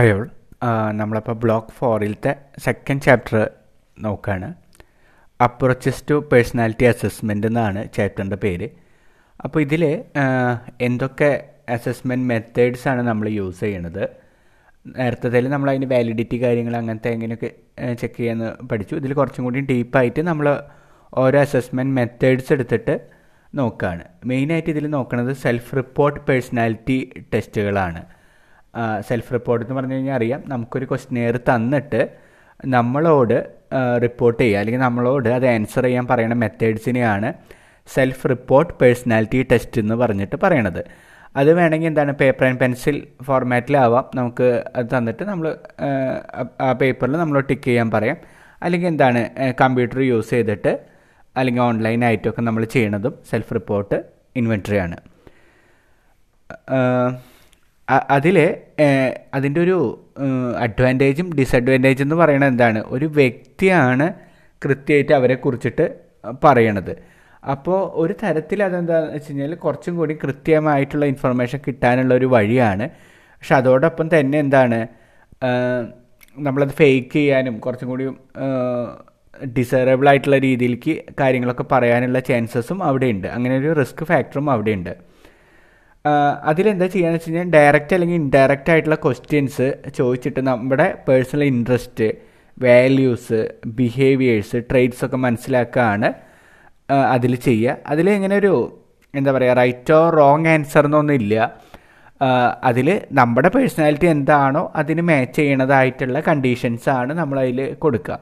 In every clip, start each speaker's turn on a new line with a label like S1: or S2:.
S1: ഹയോ നമ്മളപ്പോൾ ബ്ലോക്ക് ഫോറിലത്തെ second chapter നോക്കുകയാണ് അപ്രോച്ചസ് ടു പേഴ്സണാലിറ്റി അസസ്മെന്റ് എന്നാണ് ചാപ്റ്ററിന്റെ പേര്. അപ്പോൾ ഇതിൽ എന്തൊക്കെ അസസ്മെന്റ് മെത്തേഡ്സ് ആണ് നമ്മൾ യൂസ് ചെയ്യണത്? നേരത്തെ നമ്മൾ അതിന് വാലിഡിറ്റി കാര്യങ്ങൾ അങ്ങനത്തെ എങ്ങനെയൊക്കെ ചെക്ക് ചെയ്യാമെന്ന് പഠിച്ചു. ഇതിൽ കുറച്ചും കൂടി ഡീപ്പായിട്ട് നമ്മൾ ഓരോ അസസ്മെന്റ് മെത്തേഡ്സ് എടുത്തിട്ട് നോക്കുകയാണ് മെയിനായിട്ട് ഇതിൽ നോക്കുന്നത് സെൽഫ് റിപ്പോർട്ട് പേഴ്സണാലിറ്റി ടെസ്റ്റുകളാണ് സെൽഫ് റിപ്പോർട്ട് എന്ന് പറഞ്ഞു കഴിഞ്ഞാൽ അറിയാം. നമുക്കൊരു ക്വസ്റ്റ്യനെയർ തന്നിട്ട് നമ്മളോട് റിപ്പോർട്ട് ചെയ്യുക. അല്ലെങ്കിൽ നമ്മളോട് അത് ആൻസർ ചെയ്യാൻ പറയുന്ന മെത്തേഡ്സിനെയാണ് സെൽഫ് റിപ്പോർട്ട് പേഴ്സണാലിറ്റി ടെസ്റ്റ് എന്ന് പറഞ്ഞിട്ട് പറയണത്. അത് വേണമെങ്കിൽ എന്താണ് പേപ്പർ ആൻഡ് പെൻസിൽ ഫോർമാറ്റിലാവാം നമുക്ക് അത് തന്നിട്ട് നമ്മൾ ആ പേപ്പറിൽ നമ്മൾ ടിക്ക് ചെയ്യാൻ പറയാം. അല്ലെങ്കിൽ എന്താണ് കമ്പ്യൂട്ടർ യൂസ് ചെയ്തിട്ട് അല്ലെങ്കിൽ ഓൺലൈനായിട്ടൊക്കെ നമ്മൾ ചെയ്യണതും സെൽഫ് റിപ്പോർട്ട് ഇൻവെൻട്രിയാണ് അതിൽ അതിന്റെ ഒരു അഡ്വാന്റേജും ഡിസഡ്വാന്റേജും എന്ന് പറയുന്നത് എന്താണ്? ഒരു വ്യക്തിയാണ് കൃത്യമായിട്ട് അവരെ കുറിച്ചിട്ട് പറയണത്. അപ്പോൾ ഒരു തരത്തിൽ അതെന്താണെന്ന് വെച്ച് കഴിഞ്ഞാൽ കുറച്ചും കൂടി കൃത്യമായിട്ടുള്ള ഇൻഫർമേഷൻ കിട്ടാനുള്ള ഒരു വഴിയാണ്. പക്ഷെ അതോടൊപ്പം തന്നെ എന്താണ്? നമ്മളത് ഫേക്ക് ചെയ്യാനും കുറച്ചും കൂടി ഡിസേറബിൾ ആയിട്ടുള്ള രീതിയിലേക്ക് കാര്യങ്ങളൊക്കെ പറയാനുള്ള ചാൻസസും അവിടെയുണ്ട്. അങ്ങനെ ഒരു റിസ്ക് ഫാക്ടറും അവിടെയുണ്ട്. അതിലെന്താ ചെയ്യാന്ന് വെച്ച് കഴിഞ്ഞാൽ ഡയറക്റ്റ് അല്ലെങ്കിൽ ഇൻഡയറക്റ്റ് ആയിട്ടുള്ള ക്വസ്റ്റ്യൻസ് ചോദിച്ചിട്ട് നമ്മുടെ personal interest values behaviours traits ഒക്കെ മനസ്സിലാക്കുകയാണ് അതിൽ ചെയ്യുക. അതിൽ ഇങ്ങനെ ഒരു എന്താ പറയുക റൈറ്റോ റോങ് ആൻസർ എന്നൊന്നും ഇല്ല. അതിൽ നമ്മുടെ പേഴ്സണാലിറ്റി എന്താണോ അതിന് മാച്ച് ചെയ്യണതായിട്ടുള്ള കണ്ടീഷൻസാണ് നമ്മളതിൽ കൊടുക്കുക.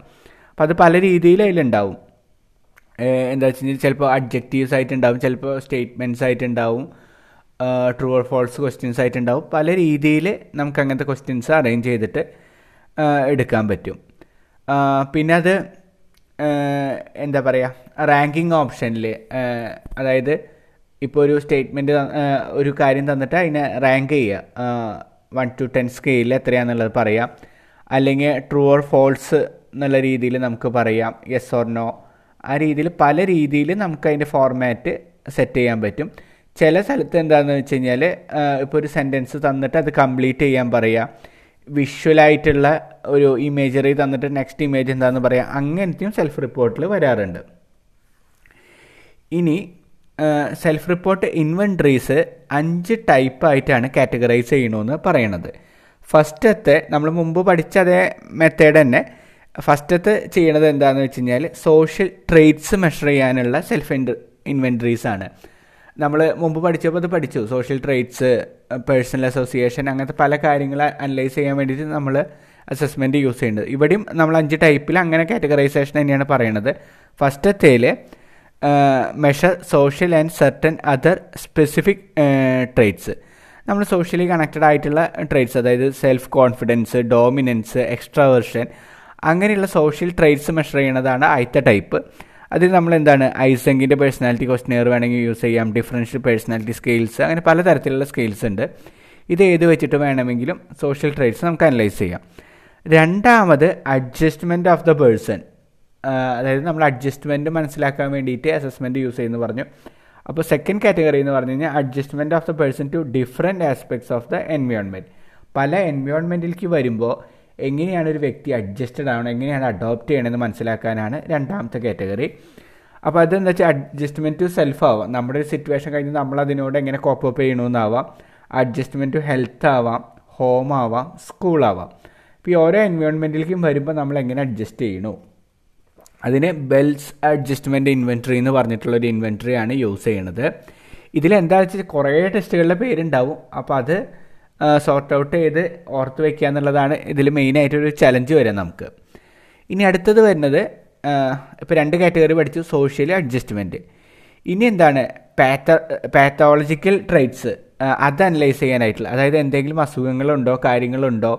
S1: അപ്പം അത് പല രീതിയിൽ അതിലുണ്ടാവും. എന്താ വെച്ച് കഴിഞ്ഞാൽ ചിലപ്പോൾ അഡ്ജക്റ്റീവ്സ് ആയിട്ടുണ്ടാവും ചിലപ്പോൾ സ്റ്റേറ്റ്മെന്റ്സ് ആയിട്ടുണ്ടാവും. ട്രൂ ഓർ ഫോൾസ് ക്വസ്റ്റ്യൻസ് ആയിട്ടുണ്ടാവും. പല രീതിയിൽ നമുക്ക് അങ്ങനത്തെ ക്വസ്റ്റ്യൻസ് അറേഞ്ച് ചെയ്തിട്ട് എടുക്കാൻ പറ്റും. പിന്നെ അത് എന്താ പറയുക റാങ്കിങ് ഓപ്ഷനിൽ അതായത് ഇപ്പോൾ ഒരു സ്റ്റേറ്റ്മെന്റ് ഒരു കാര്യം തന്നിട്ട് അതിനെ റാങ്ക് ചെയ്യുക. വൺ ടു ടെൻ സ്കെയിലിൽ എത്രയാണെന്നുള്ളത് പറയാം. അല്ലെങ്കിൽ ട്രൂ ഓർ ഫോൾസ് എന്നുള്ള രീതിയിൽ നമുക്ക് പറയാം. യെസ് ഓർ നോ ആ രീതിയിൽ പല രീതിയിൽ നമുക്ക് അതിന്റെ ഫോർമാറ്റ് സെറ്റ് ചെയ്യാൻ പറ്റും. ചില സ്ഥലത്ത് എന്താണെന്ന് വെച്ച് കഴിഞ്ഞാൽ ഇപ്പോൾ ഒരു സെന്റൻസ് തന്നിട്ട് അത് കംപ്ലീറ്റ് ചെയ്യാൻ പറയുക വിഷ്വലായിട്ടുള്ള ഒരു ഇമേജറി തന്നിട്ട് നെക്സ്റ്റ് ഇമേജ് എന്താണെന്ന് പറയാം. അങ്ങനത്തെയും സെൽഫ് റിപ്പോർട്ടിൽ വരാറുണ്ട്. ഇനി സെൽഫ് റിപ്പോർട്ട് ഇൻവെൻട്രീസ് അഞ്ച് ടൈപ്പായിട്ടാണ് കാറ്റഗറൈസ് ചെയ്യണമെന്ന് പറയണത്. ഫസ്റ്റത്തെ നമ്മൾ മുമ്പ് പഠിച്ച അതേ മെത്തേഡ് തന്നെ. ഫസ്റ്റത്തെ ചെയ്യണത് എന്താണെന്ന് വെച്ച് കഴിഞ്ഞാൽ സോഷ്യൽ ട്രേറ്റ്സ് മെഷർ ചെയ്യാനുള്ള സെൽഫ് ഇൻവെൻട്രീസ് ആണ്. നമ്മൾ മുമ്പ് പഠിച്ചപ്പോൾ അത് പഠിച്ചു. സോഷ്യൽ ട്രേറ്റ്സ് പേഴ്സണൽ അസോസിയേഷൻ അങ്ങനത്തെ പല കാര്യങ്ങൾ അനലൈസ് ചെയ്യാൻ വേണ്ടിയിട്ട് നമ്മൾ അസസ്മെന്റ് യൂസ് ചെയ്യുന്നത് ഇവിടെയും നമ്മൾ അഞ്ച് ടൈപ്പിൽ അങ്ങനെ കാറ്റഗറൈസേഷൻ തന്നെയാണ് പറയുന്നത് first ഫസ്റ്റത്തേൽ measure social and certain other specific traits നമ്മൾ സോഷ്യലി കണക്റ്റഡ് ആയിട്ടുള്ള ട്രേറ്റ്സ് അതായത് സെൽഫ് കോൺഫിഡൻസ് ഡോമിനൻസ് എക്സ്ട്രാവേർഷൻ അങ്ങനെയുള്ള സോഷ്യൽ ട്രേറ്റ്സ് മെഷർ ചെയ്യുന്നതാണ് ആദ്യത്തെ ടൈപ്പ് അതിൽ നമ്മൾ എന്താണ് ഐസെങ്കിന്റെ പേഴ്സണാലിറ്റി ക്വസ്റ്റനെയർ വേണമെങ്കിൽ യൂസ് ചെയ്യാം. ഡിഫറൻഷ്യൽ പേഴ്സണാലിറ്റി സ്കെയിൽസ് അങ്ങനെ പലതരത്തിലുള്ള സ്കെയിൽസ് ഉണ്ട്. ഇത് ഏത് വെച്ചിട്ട് വേണമെങ്കിലും സോഷ്യൽ ട്രേഡ്സ് നമുക്ക് അനലൈസ് ചെയ്യാം. രണ്ടാമത് അഡ്ജസ്റ്റ്മെന്റ് ഓഫ് ദ പേഴ്സൺ അതായത് നമ്മൾ അഡ്ജസ്റ്റ്മെന്റ് മനസ്സിലാക്കാൻ വേണ്ടിയിട്ട് അസസ്മെന്റ് യൂസ് ചെയ്യുന്നു പറഞ്ഞു. അപ്പോൾ സെക്കൻഡ് കാറ്റഗറി എന്ന് പറഞ്ഞു കഴിഞ്ഞാൽ adjustment of the person to different aspects of the environment പല എൻവയോൺമെന്റിലേക്ക് വരുമ്പോൾ എങ്ങനെയാണ് ഒരു വ്യക്തി അഡ്ജസ്റ്റഡ് ആവണം എങ്ങനെയാണ് അഡോപ്റ്റ് ചെയ്യണമെന്ന് മനസ്സിലാക്കാനാണ് രണ്ടാമത്തെ കാറ്റഗറി അപ്പോൾ അതെന്താ വെച്ചാൽ അഡ്ജസ്റ്റ്മെന്റ് ടു സെൽഫ് ആവാം. നമ്മുടെ ഒരു സിറ്റുവേഷൻ കഴിഞ്ഞ് നമ്മൾ അതിനോട് എങ്ങനെ കോപ്പ് കോപ്പപ്പ് ചെയ്യണമെന്നാവാം അഡ്ജസ്റ്റ്മെന്റ് ടു ഹെൽത്ത് ആവാം ഹോം ആവാം. സ്കൂളാവാം ഇപ്പോൾ ഈ ഓരോ എൻവയോൺമെന്റിലേക്കും വരുമ്പോൾ നമ്മൾ എങ്ങനെ അഡ്ജസ്റ്റ് ചെയ്യണു? അതിന് ബെൽസ് അഡ്ജസ്റ്റ്മെന്റ് ഇൻവെൻട്രി എന്ന് പറഞ്ഞിട്ടുള്ള ഒരു ഇൻവെൻട്രി ആണ് യൂസ് ചെയ്യണത്. ഇതിലെന്താ വെച്ചാൽ കുറേ ടെസ്റ്റുകളുടെ പേരുണ്ടാവും. അപ്പോൾ അത് സോർട്ട് ഔട്ട് ചെയ്ത് ഓർത്ത് വെക്കുക എന്നുള്ളതാണ് ഇതിൽ മെയിനായിട്ടൊരു ചലഞ്ച് വരാം നമുക്ക്. ഇനി അടുത്തത് വരുന്നത് ഇപ്പോൾ രണ്ട് കാറ്റഗറി പഠിച്ചു സോഷ്യൽ അഡ്ജസ്റ്റ്മെന്റ് ഇനി എന്താണ്? പാത്ത പാത്തോളജിക്കൽ ട്രൈറ്റ്സ് അത് അനലൈസ് ചെയ്യാനായിട്ടുള്ള അതായത് എന്തെങ്കിലും അസുഖങ്ങളുണ്ടോ കാര്യങ്ങളുണ്ടോ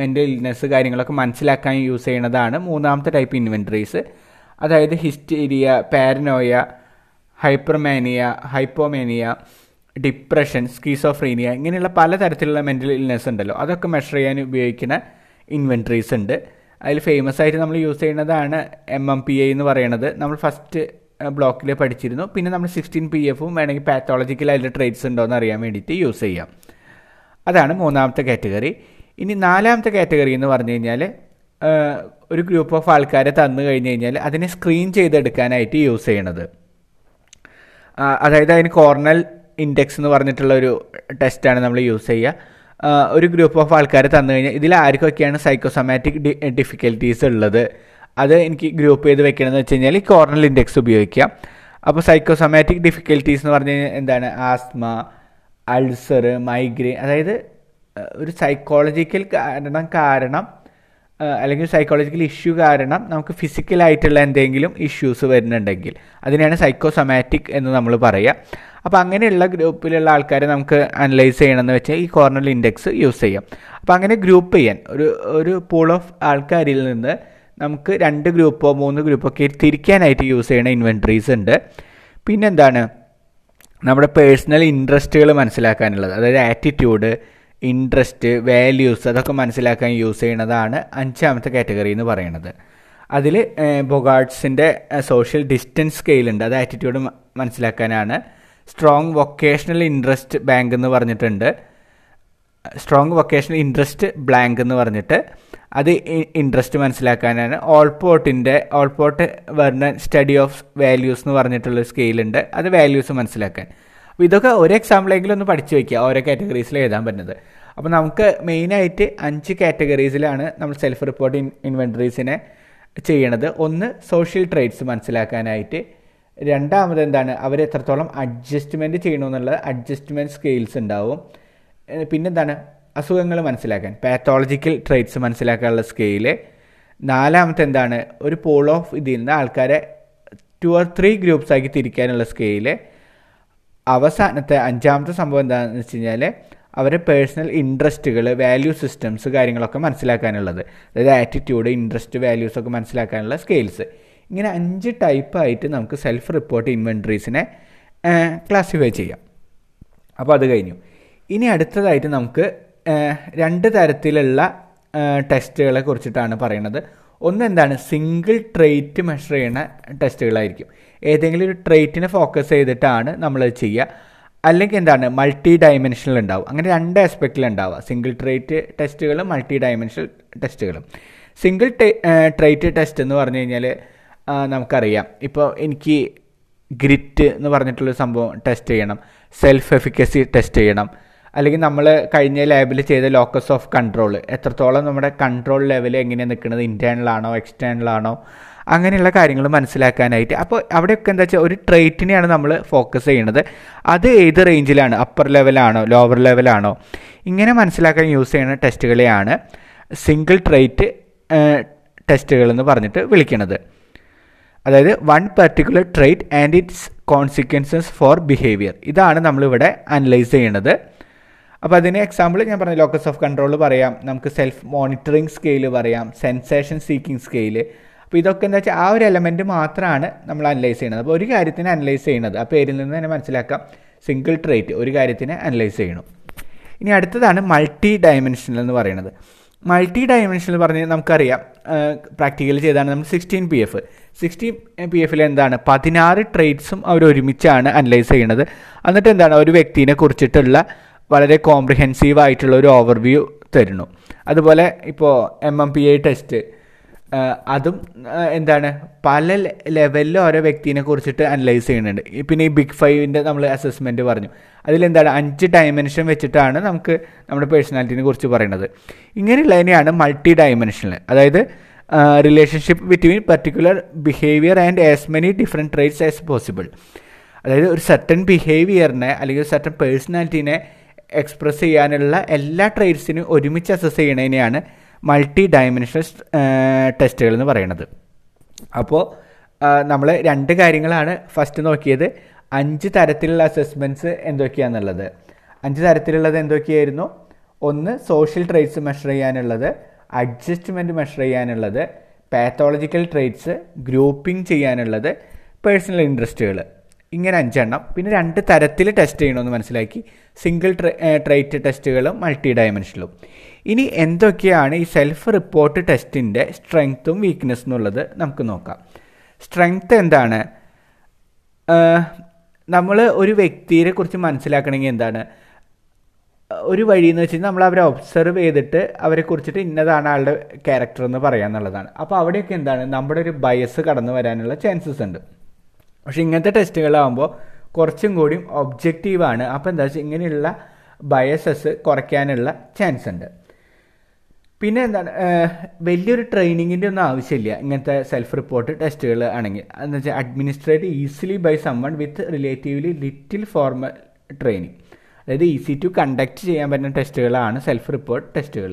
S1: മെന്റൽ ഇൽനെസ് കാര്യങ്ങളൊക്കെ മനസ്സിലാക്കാൻ യൂസ് ചെയ്യുന്നതാണ് മൂന്നാമത്തെ ടൈപ്പ് ഇൻവെൻട്രീസ് അതായത് hysteria paranoia hypermania hypomania depression schizophrenia ഇങ്ങനെയുള്ള പല തരത്തിലുള്ള മെന്റൽ ഇൽനെസ് ഉണ്ടല്ലോ. അതൊക്കെ മെഷർ ചെയ്യാൻ ഉപയോഗിക്കുന്ന ഇൻവെൻട്രീസ് ഉണ്ട്. അതിൽ ഫേമസ് ആയിട്ട് നമ്മൾ യൂസ് ചെയ്യുന്നതാണ് എം എം പി ഐ എന്ന് പറയുന്നത്. നമ്മൾ ഫസ്റ്റ് ബ്ലോക്കിൽ പഠിച്ചിരുന്നു. പിന്നെ നമ്മൾ സിക്സ്റ്റീൻ പി എഫും വേണമെങ്കിൽ പാത്തോളജിക്കൽ അതിന്റെ ട്രേറ്റ്സ് ഉണ്ടോ എന്ന് അറിയാൻ വേണ്ടിയിട്ട് യൂസ് ചെയ്യാം. അതാണ് മൂന്നാമത്തെ കാറ്റഗറി ഇനി നാലാമത്തെ കാറ്റഗറി എന്ന് പറഞ്ഞു കഴിഞ്ഞാൽ ഒരു ഗ്രൂപ്പ് ഓഫ് ആൾക്കാരെ തന്നു കഴിഞ്ഞ് കഴിഞ്ഞാൽ അതിനെ സ്ക്രീൻ ചെയ്തെടുക്കാനായിട്ട് യൂസ് ചെയ്യണത്. അതായത് അതിന് കോർണൽ ഇൻഡെക്സ് എന്ന് പറഞ്ഞിട്ടുള്ള ഒരു ടെസ്റ്റാണ് നമ്മൾ യൂസ് ചെയ്യുക. ഒരു ഗ്രൂപ്പ് ഓഫ് ആൾക്കാർ തന്നു കഴിഞ്ഞാൽ ഇതിൽ ആർക്കൊക്കെയാണ് സൈക്കോസൊമാറ്റിക് ഡി ഡിഫിക്കൽട്ടീസ് ഉള്ളത്? അത് എനിക്ക് ഗ്രൂപ്പ് ചെയ്ത് വെക്കണമെന്ന് വെച്ച് കഴിഞ്ഞാൽ ഈ കോർണൽ ഇൻഡെക്സ് ഉപയോഗിക്കാം അപ്പോൾ സൈക്കോസൊമാറ്റിക് ഡിഫിക്കൽട്ടീസ് എന്ന് പറഞ്ഞു കഴിഞ്ഞാൽ എന്താണ്? ആസ്മ അൾസർ മൈഗ്രെയിൻ അതായത് ഒരു സൈക്കോളജിക്കൽ കാരണം കാരണം അല്ലെങ്കിൽ സൈക്കോളജിക്കൽ ഇഷ്യൂ കാരണം നമുക്ക് ഫിസിക്കലായിട്ടുള്ള എന്തെങ്കിലും ഇഷ്യൂസ് വരുന്നുണ്ടെങ്കിൽ അതിനെയാണ് സൈക്കോസൊമാറ്റിക് എന്ന് നമ്മൾ പറയുക അപ്പോൾ അങ്ങനെയുള്ള ഗ്രൂപ്പിലുള്ള ആൾക്കാരെ നമുക്ക് അനലൈസ് ചെയ്യണമെന്ന് വെച്ചാൽ ഈ കോർണൽ ഇൻഡെക്സ് യൂസ് ചെയ്യാം. അപ്പോൾ അങ്ങനെ ഗ്രൂപ്പ് ചെയ്യാൻ ഒരു ഒരു പൂൾ ഓഫ് ആൾക്കാരിൽ നിന്ന് നമുക്ക് രണ്ട് ഗ്രൂപ്പോ മൂന്ന് ഗ്രൂപ്പോ ഒക്കെ തിരിക്കാനായിട്ട് യൂസ് ചെയ്യുന്ന ഇൻവെൻട്രീസ് ഉണ്ട്. പിന്നെന്താണ്? നമ്മുടെ പേഴ്സണൽ ഇൻട്രസ്റ്റുകൾ മനസ്സിലാക്കാനുള്ളത്. അതായത് ആറ്റിറ്റ്യൂഡ് ഇൻട്രസ്റ്റ് വാല്യൂസ് അതൊക്കെ മനസ്സിലാക്കാൻ യൂസ് ചെയ്യുന്നതാണ് അഞ്ചാമത്തെ കാറ്റഗറി എന്ന് പറയുന്നത്. അതിൽ ബൊഗാർട്സിന്റെ സോഷ്യൽ ഡിസ്റ്റൻസ് സ്കെയിൽ ഉണ്ട്. അത് ആറ്റിറ്റ്യൂഡ് മനസ്സിലാക്കാനാണ്. സ്ട്രോങ് വൊക്കേഷണൽ ഇൻട്രസ്റ്റ് ബാങ്ക് എന്ന് പറഞ്ഞിട്ടുണ്ട്. സ്ട്രോങ് വൊക്കേഷണൽ ഇൻട്രസ്റ്റ് ബ്ലാങ്ക് എന്ന് പറഞ്ഞിട്ട് അത് ഇൻട്രസ്റ്റ് മനസ്സിലാക്കാനാണ്. ഓൾപോട്ടിന്റെ ഓൾപോട്ട് വരുന്ന സ്റ്റഡി ഓഫ് വാല്യൂസ് എന്ന് പറഞ്ഞിട്ടുള്ള സ്കെയിലുണ്ട് അത് വാല്യൂസ് മനസ്സിലാക്കാൻ. അപ്പോൾ ഇതൊക്കെ ഒരു എക്സാമ്പിളെങ്കിലും ഒന്ന് പഠിച്ചു വയ്ക്കുക ഓരോ കാറ്റഗറീസിൽ എഴുതാൻ പറ്റുന്നത്. അപ്പോൾ നമുക്ക് മെയിനായിട്ട് അഞ്ച് കാറ്റഗറീസിലാണ് നമ്മൾ സെൽഫ് റിപ്പോർട്ട് ഇൻ ഇൻവെൻട്രീസിനെ ചെയ്യണത്. ഒന്ന് സോഷ്യൽ ട്രേഡ്സ് മനസ്സിലാക്കാനായിട്ട് രണ്ടാമത് എന്താണ് അവർ എത്രത്തോളം അഡ്ജസ്റ്റ്മെന്റ് ചെയ്യണമെന്നുള്ളത് അഡ്ജസ്റ്റ്മെന്റ് സ്കെയിൽസ് ഉണ്ടാവും. പിന്നെന്താണ്? അസുഖങ്ങൾ മനസ്സിലാക്കാൻ. പാത്തോളജിക്കൽ ട്രേറ്റ്സ് മനസ്സിലാക്കാനുള്ള സ്കെയിൽ നാലാമത്തെ എന്താണ് ഒരു പോൾ ഓഫ് ഇതിൽ നിന്ന് ആൾക്കാരെ ടു ഓർ ത്രീ ഗ്രൂപ്പ്സ് ആക്കി തിരിക്കാനുള്ള സ്കെയിൽ അവസാനത്തെ അഞ്ചാമത്തെ സംഭവം എന്താണെന്ന് വെച്ച് കഴിഞ്ഞാൽ അവരെ പേഴ്സണൽ ഇൻട്രസ്റ്റുകൾ വാല്യൂ സിസ്റ്റംസ് കാര്യങ്ങളൊക്കെ മനസ്സിലാക്കാനുള്ളത്. അതായത് ആറ്റിറ്റ്യൂഡ് ഇൻട്രസ്റ്റ് വാല്യൂസ് ഒക്കെ മനസ്സിലാക്കാനുള്ള സ്കെയിൽസ് ഇങ്ങനെ അഞ്ച് ടൈപ്പായിട്ട് നമുക്ക് സെൽഫ് റിപ്പോർട്ട് ഇൻവെൻട്രീസിനെ ക്ലാസിഫൈ ചെയ്യാം. അപ്പോൾ അത് കഴിഞ്ഞു. ഇനി അടുത്തതായിട്ട് നമുക്ക് രണ്ട് തരത്തിലുള്ള ടെസ്റ്റുകളെ കുറിച്ചിട്ടാണ് പറയുന്നത്. ഒന്ന് എന്താണ്? സിംഗിൾ ട്രെയ്റ്റ് മെഷർ ചെയ്യുന്ന ടെസ്റ്റുകളായിരിക്കും ഏതെങ്കിലും ഒരു ട്രെയ്റ്റിനെ ഫോക്കസ് ചെയ്തിട്ടാണ് നമ്മൾ ചെയ്യുക. അല്ലെങ്കിൽ എന്താണ്? മൾട്ടി ഡയമെൻഷനിൽ ഉണ്ടാവും. അങ്ങനെ രണ്ട് ആസ്പെക്റ്റിൽ ഉണ്ടാവുക. സിംഗിൾ ട്രേറ്റ് ടെസ്റ്റുകളും മൾട്ടി ഡയമെൻഷണൽ ടെസ്റ്റുകളും സിംഗിൾ ട്രേറ്റ് ടെസ്റ്റ് എന്ന് പറഞ്ഞു കഴിഞ്ഞാൽ നമുക്കറിയാം. ഇപ്പോൾ എനിക്ക് ഗ്രിറ്റ് എന്ന് പറഞ്ഞിട്ടുള്ള സംഭവം ടെസ്റ്റ് ചെയ്യണം. സെൽഫ് എഫിക്കസി ടെസ്റ്റ് ചെയ്യണം. അല്ലെങ്കിൽ നമ്മൾ കഴിഞ്ഞ ലാബിൽ ചെയ്ത ലോക്കസ് ഓഫ് കൺട്രോൾ എത്രത്തോളം നമ്മുടെ കൺട്രോൾ ലെവൽ എങ്ങനെയാണ് നിൽക്കുന്നത് ഇന്റേണലാണോ ആണോ അങ്ങനെയുള്ള കാര്യങ്ങൾ മനസ്സിലാക്കാനായിട്ട്. അപ്പോൾ അവിടെയൊക്കെ എന്താ വെച്ചാൽ ഒരു ട്രേറ്റിനെയാണ് നമ്മൾ ഫോക്കസ് ചെയ്യുന്നത്. അത് ഏത് റേഞ്ചിലാണ് അപ്പർ ലെവലാണോ ലോവർ ലെവലാണോ ഇങ്ങനെ മനസ്സിലാക്കാൻ യൂസ് ചെയ്യുന്ന ടെസ്റ്റുകളെയാണ് സിംഗിൾ ട്രേറ്റ് ടെസ്റ്റുകൾ എന്ന് പറഞ്ഞിട്ട് വിളിക്കുന്നത് അതായത് one particular trait and its consequences for behaviour ഇതാണ് നമ്മളിവിടെ അനലൈസ് ചെയ്യുന്നത് അപ്പോൾ അതിന് എക്സാമ്പിൾ ഞാൻ പറഞ്ഞ ലോക്കസ് ഓഫ് കൺട്രോൾ പറയാം നമുക്ക് സെൽഫ് മോണിറ്ററിങ് സ്കെയിൽ പറയാം സെൻസേഷൻ സീക്കിംഗ് സ്കെയിൽ അപ്പോൾ ഇതൊക്കെ എന്താ വെച്ചാൽ ആ ഒരു എലമെന്റ് മാത്രമാണ് നമ്മൾ അനലൈസ് ചെയ്യുന്നത് അപ്പോൾ ഒരു കാര്യത്തിന് അനലൈസ് ചെയ്യുന്നത് ആ പേരിൽ നിന്ന് തന്നെ മനസ്സിലാക്കാം. സിംഗിൾ ട്രേറ്റ് ഒരു കാര്യത്തിന് അനലൈസ് ചെയ്യണം. ഇനി അടുത്തതാണ് മൾട്ടി ഡയമെൻഷനൽ എന്ന് പറയുന്നത്. മൾട്ടി ഡയമെൻഷനിൽ പറഞ്ഞ് നമുക്കറിയാം. പ്രാക്ടിക്കലി ചെയ്താണ് നമ്മൾ sixteen P F sixteen P എഫിൽ എന്താണ്? പതിനാറ് ട്രേറ്റ്സും അവർ ഒരുമിച്ചാണ് അനലൈസ് ചെയ്യുന്നത് എന്നിട്ട് എന്താണ്? ഒരു വ്യക്തിനെ കുറിച്ചിട്ടുള്ള വളരെ കോംപ്രിഹെൻസീവ് ആയിട്ടുള്ള ഒരു ഓവർവ്യൂ തരുന്നു. അതുപോലെ ഇപ്പോൾ M M P I test അതും എന്താണ് പല ലെവലിൽ ഓരോ വ്യക്തിനെ കുറിച്ചിട്ട് അനലൈസ് ചെയ്യുന്നുണ്ട്. പിന്നെ ഈ ബിഗ് ഫൈവിന്റെ നമ്മൾ അസസ്മെന്റ് പറഞ്ഞു. അതിലെന്താണ് അഞ്ച് ഡയമെൻഷൻ വെച്ചിട്ടാണ് നമുക്ക് നമ്മുടെ പേഴ്സണാലിറ്റിനെ കുറിച്ച് പറയുന്നത് ഇങ്ങനെയുള്ളതിനെയാണ് മൾട്ടി ഡയമെൻഷനിൽ അതായത് relationship between particular behaviour and as many different traits as possible അതായത് ഒരു സർട്ടൻ ബിഹേവിയറിനെ അല്ലെങ്കിൽ ഒരു സർട്ടൻ പേഴ്സണാലിറ്റീനെ എക്സ്പ്രസ് ചെയ്യാനുള്ള എല്ലാ ട്രേറ്റ്സിനും ഒരുമിച്ച് അസസ് ചെയ്യണതിനെയാണ് മൾട്ടി ഡയമെൻഷണൽ ടെസ്റ്റുകൾ എന്ന് പറയുന്നത്. അപ്പോൾ നമ്മൾ രണ്ട് കാര്യങ്ങളാണ് ഫസ്റ്റ് നോക്കിയത്. അഞ്ച് തരത്തിലുള്ള അസസ്മെന്റ്സ് എന്തൊക്കെയാണെന്നുള്ളത് അഞ്ച് തരത്തിലുള്ളത് എന്തൊക്കെയായിരുന്നു? ഒന്ന് സോഷ്യൽ ട്രേറ്റ്സ് മെഷർ ചെയ്യാനുള്ളത് അഡ്ജസ്റ്റ്മെന്റ് മെഷർ ചെയ്യാനുള്ളത് പാത്തോളജിക്കൽ ട്രേറ്റ്സ് ഗ്രൂപ്പിംഗ് ചെയ്യാനുള്ളത് പേഴ്സണൽ ഇൻട്രസ്റ്റുകൾ ഇങ്ങനെ അഞ്ചെണ്ണം. പിന്നെ രണ്ട് തരത്തിൽ ടെസ്റ്റ് ചെയ്യണമെന്ന് മനസ്സിലാക്കി. സിംഗിൾ ട്രേറ്റ് ടെസ്റ്റുകളും മൾട്ടി ഡയമെൻഷനിലും ഇനി എന്തൊക്കെയാണ് ഈ സെൽഫ് റിപ്പോർട്ട് ടെസ്റ്റിന്റെ സ്ട്രെങ്ത്തും വീക്ക്നെസ് എന്നുള്ളത് നമുക്ക് നോക്കാം. സ്ട്രെങ്ത്ത് എന്താണ്? നമ്മൾ ഒരു വ്യക്തിയെ കുറിച്ച് മനസ്സിലാക്കണമെങ്കിൽ എന്താണ്? ഒരു വഴി എന്ന് വെച്ചാൽ നമ്മൾ അവരെ ഒബ്സർവ് ചെയ്തിട്ട് അവരെ കുറിച്ചിട്ട് ഇന്നതാണ് ആളുടെ ക്യാരക്ടർ എന്ന് പറയാന്നുള്ളതാണ്. അപ്പോൾ അവിടെയൊക്കെ എന്താണ്? നമ്മുടെ ഒരു ബയസ് കടന്നു വരാനുള്ള ചാൻസസ് ഉണ്ട്. പക്ഷെ ഇങ്ങനത്തെ ടെസ്റ്റുകളാകുമ്പോൾ കുറച്ചും കൂടിയും ഒബ്ജക്റ്റീവാണ് അപ്പോൾ എന്താ വെച്ചാൽ ഇങ്ങനെയുള്ള ബയസസ് കുറയ്ക്കാനുള്ള ചാൻസ് ഉണ്ട്. പിന്നെ എന്താണ് വലിയൊരു ട്രെയിനിങ്ങിന്റെ ഒന്നും ആവശ്യമില്ല ഇങ്ങനത്തെ സെൽഫ് റിപ്പോർട്ട് ടെസ്റ്റുകൾ ആണെങ്കിൽ. എന്ന് വെച്ചാൽ administrate easily by someone with relatively little formal training അതായത് ഈസി ടു കണ്ടക്ട് ചെയ്യാൻ പറ്റുന്ന ടെസ്റ്റുകളാണ് സെൽഫ് റിപ്പോർട്ട് ടെസ്റ്റുകൾ